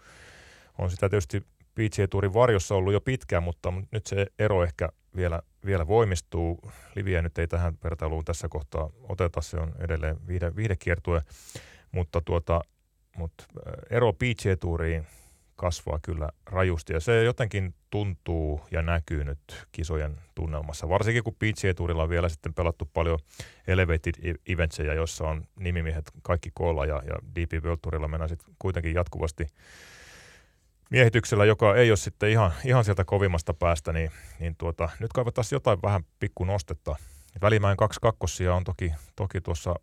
On sitä tietysti PGA Tourin varjossa ollut jo pitkään, mutta nyt se ero ehkä vielä, vielä voimistuu. Liviä nyt ei tähän vertailuun tässä kohtaa oteta, se on edelleen viide, viidekiertue, mutta, tuota, mutta ero PGA Touriin kasvaa kyllä rajusti ja se jotenkin tuntuu ja näkyy nyt kisojen tunnelmassa. Varsinkin kun PGA Tourilla on vielä sitten pelattu paljon elevated e- eventsejä, joissa on nimimiehet kaikki koolla ja, ja DP World Tourilla mennään sitten kuitenkin jatkuvasti miehityksellä, joka ei ole sitten ihan, ihan sieltä kovimmasta päästä, niin, niin tuota, nyt kaivataan jotain vähän pikku nostetta. Välimäen kaksi kakkosia on toki, toki tuossa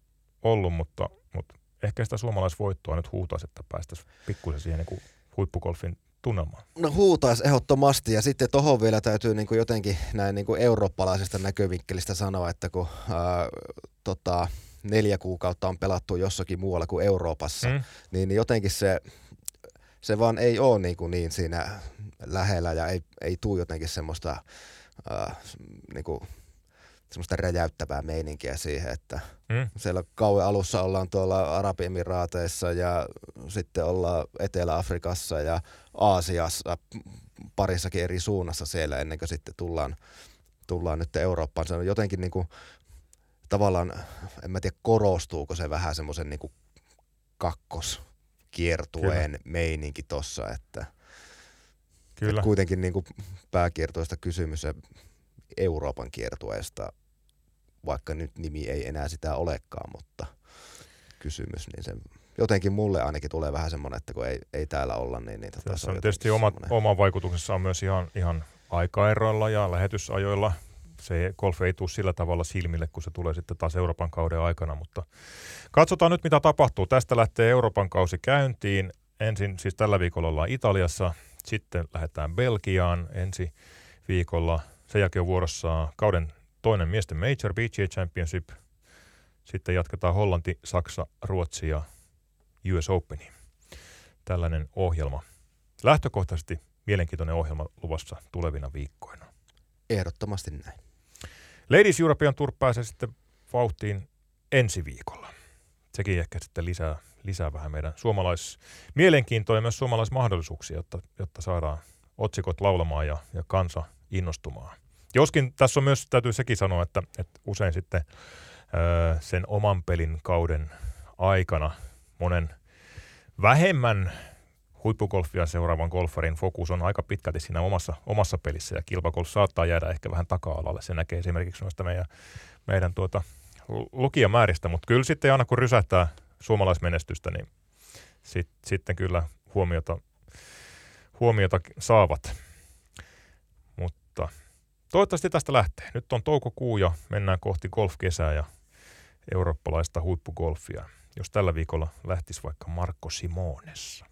ollut, mutta, mutta ehkä sitä suomalaisvoittoa nyt huutaisi, että päästäisiin pikkusen siihen niin huippugolfin tunnelmaan. No huutaisi ehdottomasti ja sitten tuohon vielä täytyy niin kuin jotenkin näin niin kuin eurooppalaisesta näkövinkkelistä sanoa, että kun ää, tota, neljä kuukautta on pelattu jossakin muualla kuin Euroopassa, mm. niin, niin jotenkin se se vaan ei ole niin, kuin niin siinä lähellä ja ei, ei tule jotenkin semmoista, äh, niin kuin, semmoista räjäyttävää meininkiä siihen, että mm. siellä kauan alussa ollaan tuolla Arabiemiraateissa ja sitten ollaan Etelä-Afrikassa ja Aasiassa parissakin eri suunnassa siellä ennen kuin sitten tullaan, tullaan nyt Eurooppaan. Se on jotenkin niin kuin, tavallaan, en mä tiedä korostuuko se vähän semmoisen niin kakkos kiertueen Kyllä. meininki tossa, että, Kyllä. että kuitenkin niin kuin pääkiertoista kysymys ja Euroopan kiertueesta, vaikka nyt nimi ei enää sitä olekaan, mutta kysymys, niin se jotenkin mulle ainakin tulee vähän semmoinen, että kun ei, ei täällä olla, niin... niin tota, Tässä on, tietysti oma, oma vaikutuksessa on myös ihan, ihan aikaeroilla ja lähetysajoilla se golf ei tule sillä tavalla silmille, kun se tulee sitten taas Euroopan kauden aikana, mutta katsotaan nyt mitä tapahtuu. Tästä lähtee Euroopan kausi käyntiin. Ensin siis tällä viikolla ollaan Italiassa, sitten lähdetään Belgiaan ensi viikolla. Sen jälkeen on vuorossa kauden toinen miesten Major PGA Championship. Sitten jatketaan Hollanti, Saksa, Ruotsi ja US Open. Tällainen ohjelma. Lähtökohtaisesti mielenkiintoinen ohjelma luvassa tulevina viikkoina. Ehdottomasti näin. Ladies European Tour pääsee sitten vauhtiin ensi viikolla. Sekin ehkä sitten lisää, lisää vähän meidän suomalaismielenkiintoa ja myös suomalaismahdollisuuksia, jotta, jotta saadaan otsikot laulamaan ja, ja kansa innostumaan. Joskin tässä on myös, täytyy sekin sanoa, että, että usein sitten öö, sen oman pelin kauden aikana monen vähemmän huippugolfia seuraavan golfarin fokus on aika pitkälti siinä omassa, omassa pelissä ja kilpagolf saattaa jäädä ehkä vähän taka-alalle. Se näkee esimerkiksi noista meidän, meidän tuota, lukijamääristä, mutta kyllä sitten aina kun rysähtää suomalaismenestystä, niin sit, sitten kyllä huomiota huomiota saavat. Toivottavasti tästä lähtee. Nyt on toukokuu ja mennään kohti golfkesää ja eurooppalaista huippugolfia. Jos tällä viikolla lähtisi vaikka Marco Simonessa.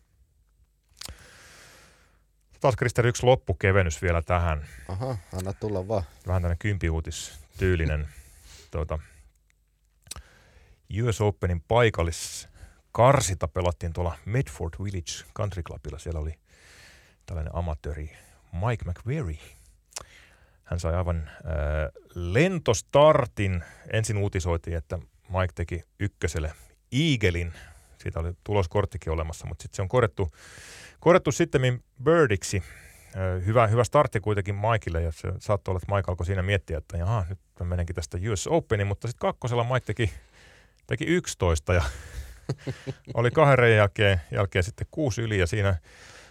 Taas Krister yksi loppukevennys vielä tähän. Aha, anna tulla vaan. Vähän tämmöinen kympiuutis tyylinen tuota, US Openin paikallis karsita pelattiin tuolla Medford Village Country Clubilla. Siellä oli tällainen amatööri Mike McVeary. Hän sai aivan äh, lentostartin. Ensin uutisoitiin, että Mike teki ykköselle Eaglein. Siitä oli tuloskorttikin olemassa, mutta sitten se on korjattu, korjattu sitten Birdiksi. Äh, hyvä, hyvä startti kuitenkin Mikeille ja se saattoi olla, että Mike alkoi siinä miettiä, että jaha, nyt mä menenkin tästä US Openin, mutta sitten kakkosella Mike teki, teki 11 ja oli kahden reijän jälkeen, jälkeen sitten kuusi yli ja siinä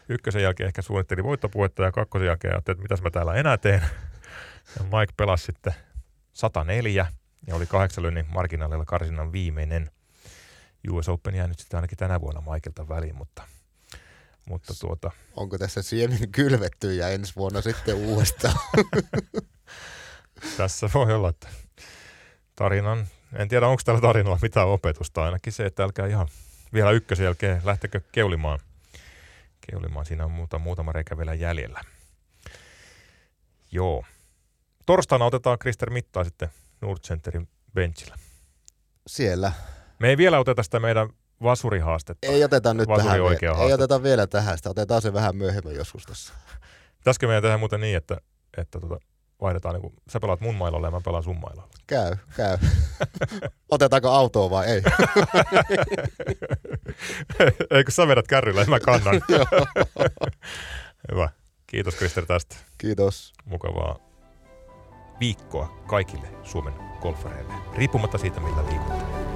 ykkösen jälkeen ehkä suunnitteli voittopuhetta ja kakkosen jälkeen ajattelin, että mitäs mä täällä enää teen. Ja Mike pelasi sitten 104 ja oli kahdeksan lynnin marginaalilla karsinnan viimeinen. US Open jää nyt sitten ainakin tänä vuonna Maikelta väliin, mutta, mutta tuota... Onko tässä siemen kylvetty ja ensi vuonna sitten uudestaan? tässä voi olla, että tarinan en tiedä, onko tällä tarinalla mitään opetusta. Ainakin se, että älkää ihan vielä ykkösen jälkeen lähtekö keulimaan. Keulimaan, siinä on muuta, muutama reikä vielä jäljellä. Joo. Torstaina otetaan Krister Mittaa sitten Nordcenterin benchillä. Siellä. Me ei vielä oteta sitä meidän vasurihaastetta. Ei oteta nyt Vasuri tähän. Oikea ei oteta vielä tähän sitä. Otetaan se vähän myöhemmin joskus tässä. Pitäisikö meidän tehdä muuten niin, että, että tota, vaihdetaan, niin kuin, sä pelaat mun mailolla ja mä pelaan sun mailolla. Käy, käy. Otetaanko autoa vai ei? Eikö sä vedät kärryllä ja mä kannan? Hyvä. Kiitos Krister tästä. Kiitos. Mukavaa viikkoa kaikille Suomen golfareille, riippumatta siitä millä liikutte.